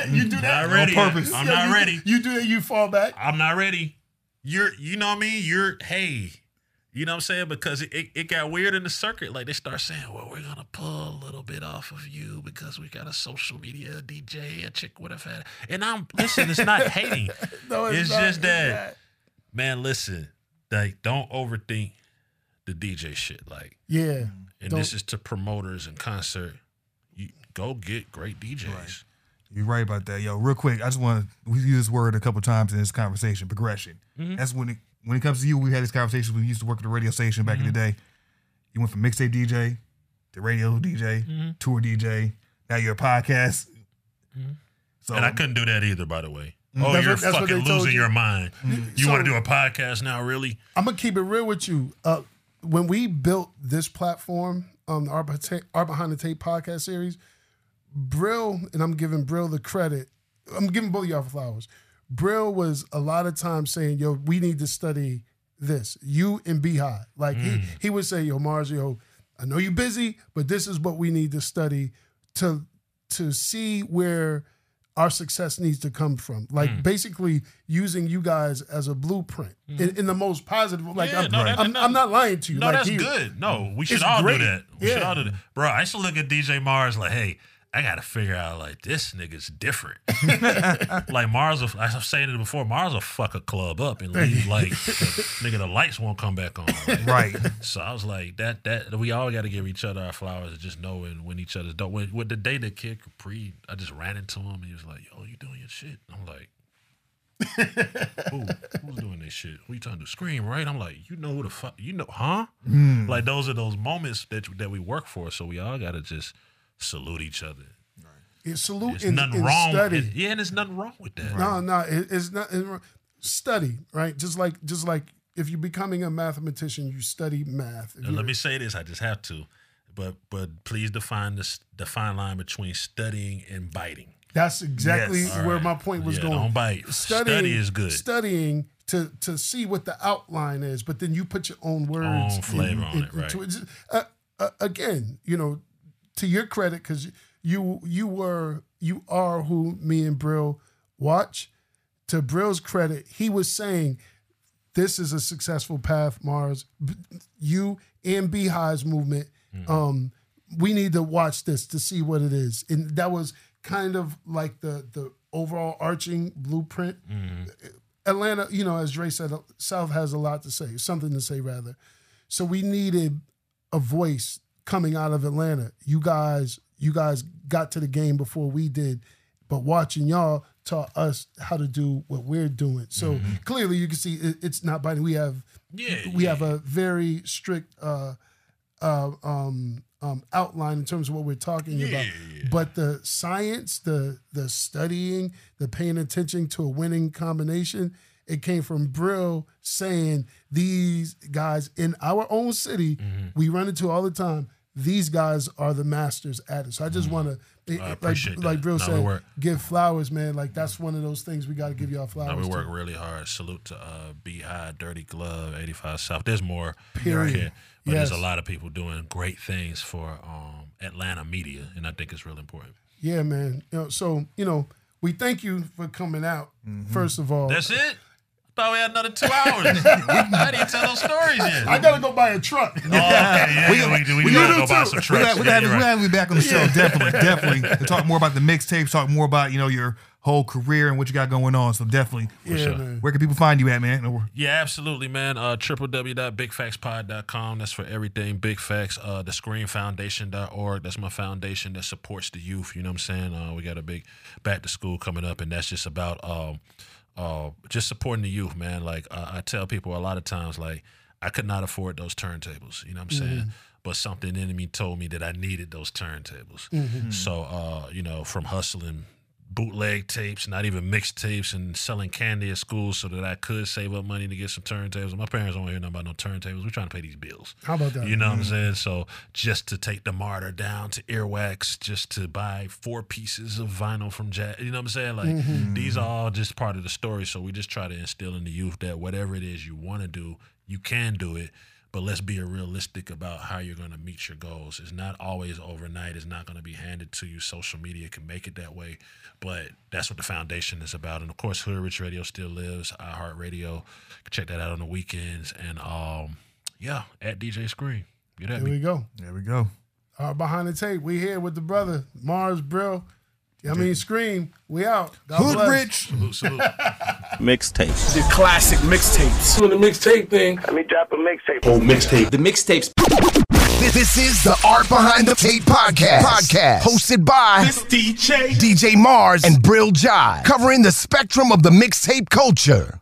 You do that Not ready. On purpose. I'm not you- ready. You do that. You fall back. I'm not ready. You're you know what I mean? You're hey. You know what I'm saying? Because it, it, it got weird in the circuit. Like they start saying, well, we're gonna pull a little bit off of you because we got a social media DJ, a chick would have had. And I'm listen, it's not [laughs] hating. No, it's not. just It's that not. man, listen, like don't overthink the DJ shit. Like Yeah. and Don't- this is to promoters and concert. You go get great DJs. You're right about that, yo. Real quick, I just want to we use this word a couple times in this conversation. Progression. That's when it when it comes to you. We had this conversation we used to work at the radio station back in the day. You went from mixtape DJ to radio DJ, tour DJ. Now you're a podcast. So And I couldn't do that either, by the way. Oh, Mm-hmm. That's you're what- fucking losing you? your mind. You So- want to do a podcast now, really? I'm gonna keep it real with you. Uh, when we built this platform, um, our, Art, Behi- Art Behind the Tape podcast series, Bril, and I'm giving Bril the credit. I'm giving both of y'all flowers. Bril was a lot of times saying, "Yo, we need to study this." You and Beehive, like he mm. he would say, "Yo, Mars, yo, I know you're busy, but this is what we need to study to to see where." Our success needs to come from, like mm. basically using you guys as a blueprint mm. in, in the most positive. Like Yeah, I'm, no, that- I'm. I'm not lying to you. No, like, that's he- good. No, we should all great. do that. We should Yeah. all do that. Bro, I used to look at DJ Mars like, hey, I got to figure out, like, this nigga's different. [laughs] [laughs] like, Mars, will, I was saying it before, Mars will fuck a club up and leave, [laughs] like, the, nigga, the lights won't come back on. Like, right. So I was like, that that we all got to give each other our flowers and just knowing when each other's done. When, with the day that Kid Capri, I just ran into him and he was like, "Yo, you doing your shit?" I'm like, "Who? Who's doing this shit? Who you trying to? Scream, right?" I'm like, "You know who the fuck? You know, huh?" Hmm. Like those are those moments that that we work for. So we all got to just salute each other. Yeah, salute There's and, nothing and wrong. study. yeah, and there's nothing wrong with that. No, no, it, it's not. it- study, right? Just like, just like if you're becoming a mathematician, you study math. Let me say this: I just have to, but but please define this the fine line between studying and biting. that's exactly Yes. where All my point was Yeah, going. don't bite. Study is good. Studying to to see what the outline is, but then you put your own words, Own flavor on it, right. into it. Uh, uh, again, you know, to your credit, because you you were you are who me and Bril watch. To Bril's credit, he was saying this is a successful path, Mars. You and Beehive's movement, um, we need to watch this to see what it is. And that was kind of like the the overall arching blueprint. Atlanta, you know, as Dre said, South has a lot to say, something to say rather. So we needed a voice coming out of Atlanta. You guys, you guys got to the game before we did, but watching y'all taught us how to do what we're doing. So clearly, you can see it, it's not biting. We have, Yeah, we yeah. have a very strict uh, uh, um, um, outline in terms of what we're talking about. But the science, the the studying, the paying attention to a winning combination, it came from Bril saying these guys in our own city, Mm-hmm. we run into all the time. These guys are the masters at it. So I just want to, Mm-hmm. Like, appreciate like that. Bril we said, give flowers, man. Like that's one of those things we got to give y'all flowers. No, we to. work really hard. Salute to uh, Beehive, Dirty Glove, 85 South. There's more Period. here, but there's a lot of people doing great things for um, Atlanta media, and I think it's really important. Yeah, man. You know, so you know, we thank you for coming out. First of all, That's it. Thought we had another two hours. [laughs] I didn't tell those stories yet. I gotta go buy a truck. Oh, okay, [laughs] yeah, we, we, do. we, we gotta do go buy some trucks. got, we Yeah, got, you're we right. got to be back on the show. Definitely, [laughs] definitely. To talk more about the mixtapes, talk more about you know your whole career and what you got going on. So definitely, yeah, sure. man. where can people find you at, man? Yeah, absolutely, man. Uh, www.bigfactspod.com. That's for everything Big Facts. Uh, the screamfoundation.org. That's my foundation that supports the youth. You know what I'm saying? Uh, we got a big back to school coming up, and that's just about um, uh, just supporting the youth, man. Like uh, I tell people a lot of times, like I could not afford those turntables. You know what I'm saying? But something in me told me that I needed those turntables. So, uh, you know, from hustling bootleg tapes, not even mixed tapes, and selling candy at school so that I could save up money to get some turntables. My parents don't hear nothing about no turntables. We're trying to pay these bills. How about that? You know what I'm mm-hmm. saying? So just to take the MARTA down to earwax, just to buy four pieces of vinyl from Jazz, you know what I'm saying? Like mm-hmm. these are all just part of the story. So we just try to instill in the youth that whatever it is you want to do, you can do it. But let's be realistic about how you're going to meet your goals. It's not always overnight. It's not going to be handed to you. Social media can make it that way, but that's what the foundation is about. And of course, Hood Rich Radio still lives. iHeartRadio, check that out on the weekends. And um, yeah, at DJ Scream. Get at There we go. there we go. Uh, behind the tape, we here with the brother Mars Bril. I mean, Scream. We out. God Hood bless. Rich. Salute, salute. [laughs] mixtapes. The classic mixtapes. doing the mixtape thing. Let me drop a mixtape. Oh, mixtape. The mixtapes. This, this is the Art Behind the Tape podcast. Podcast hosted by This DJ. DJ Mars and Bril Ndiaye, covering the spectrum of the mixtape culture.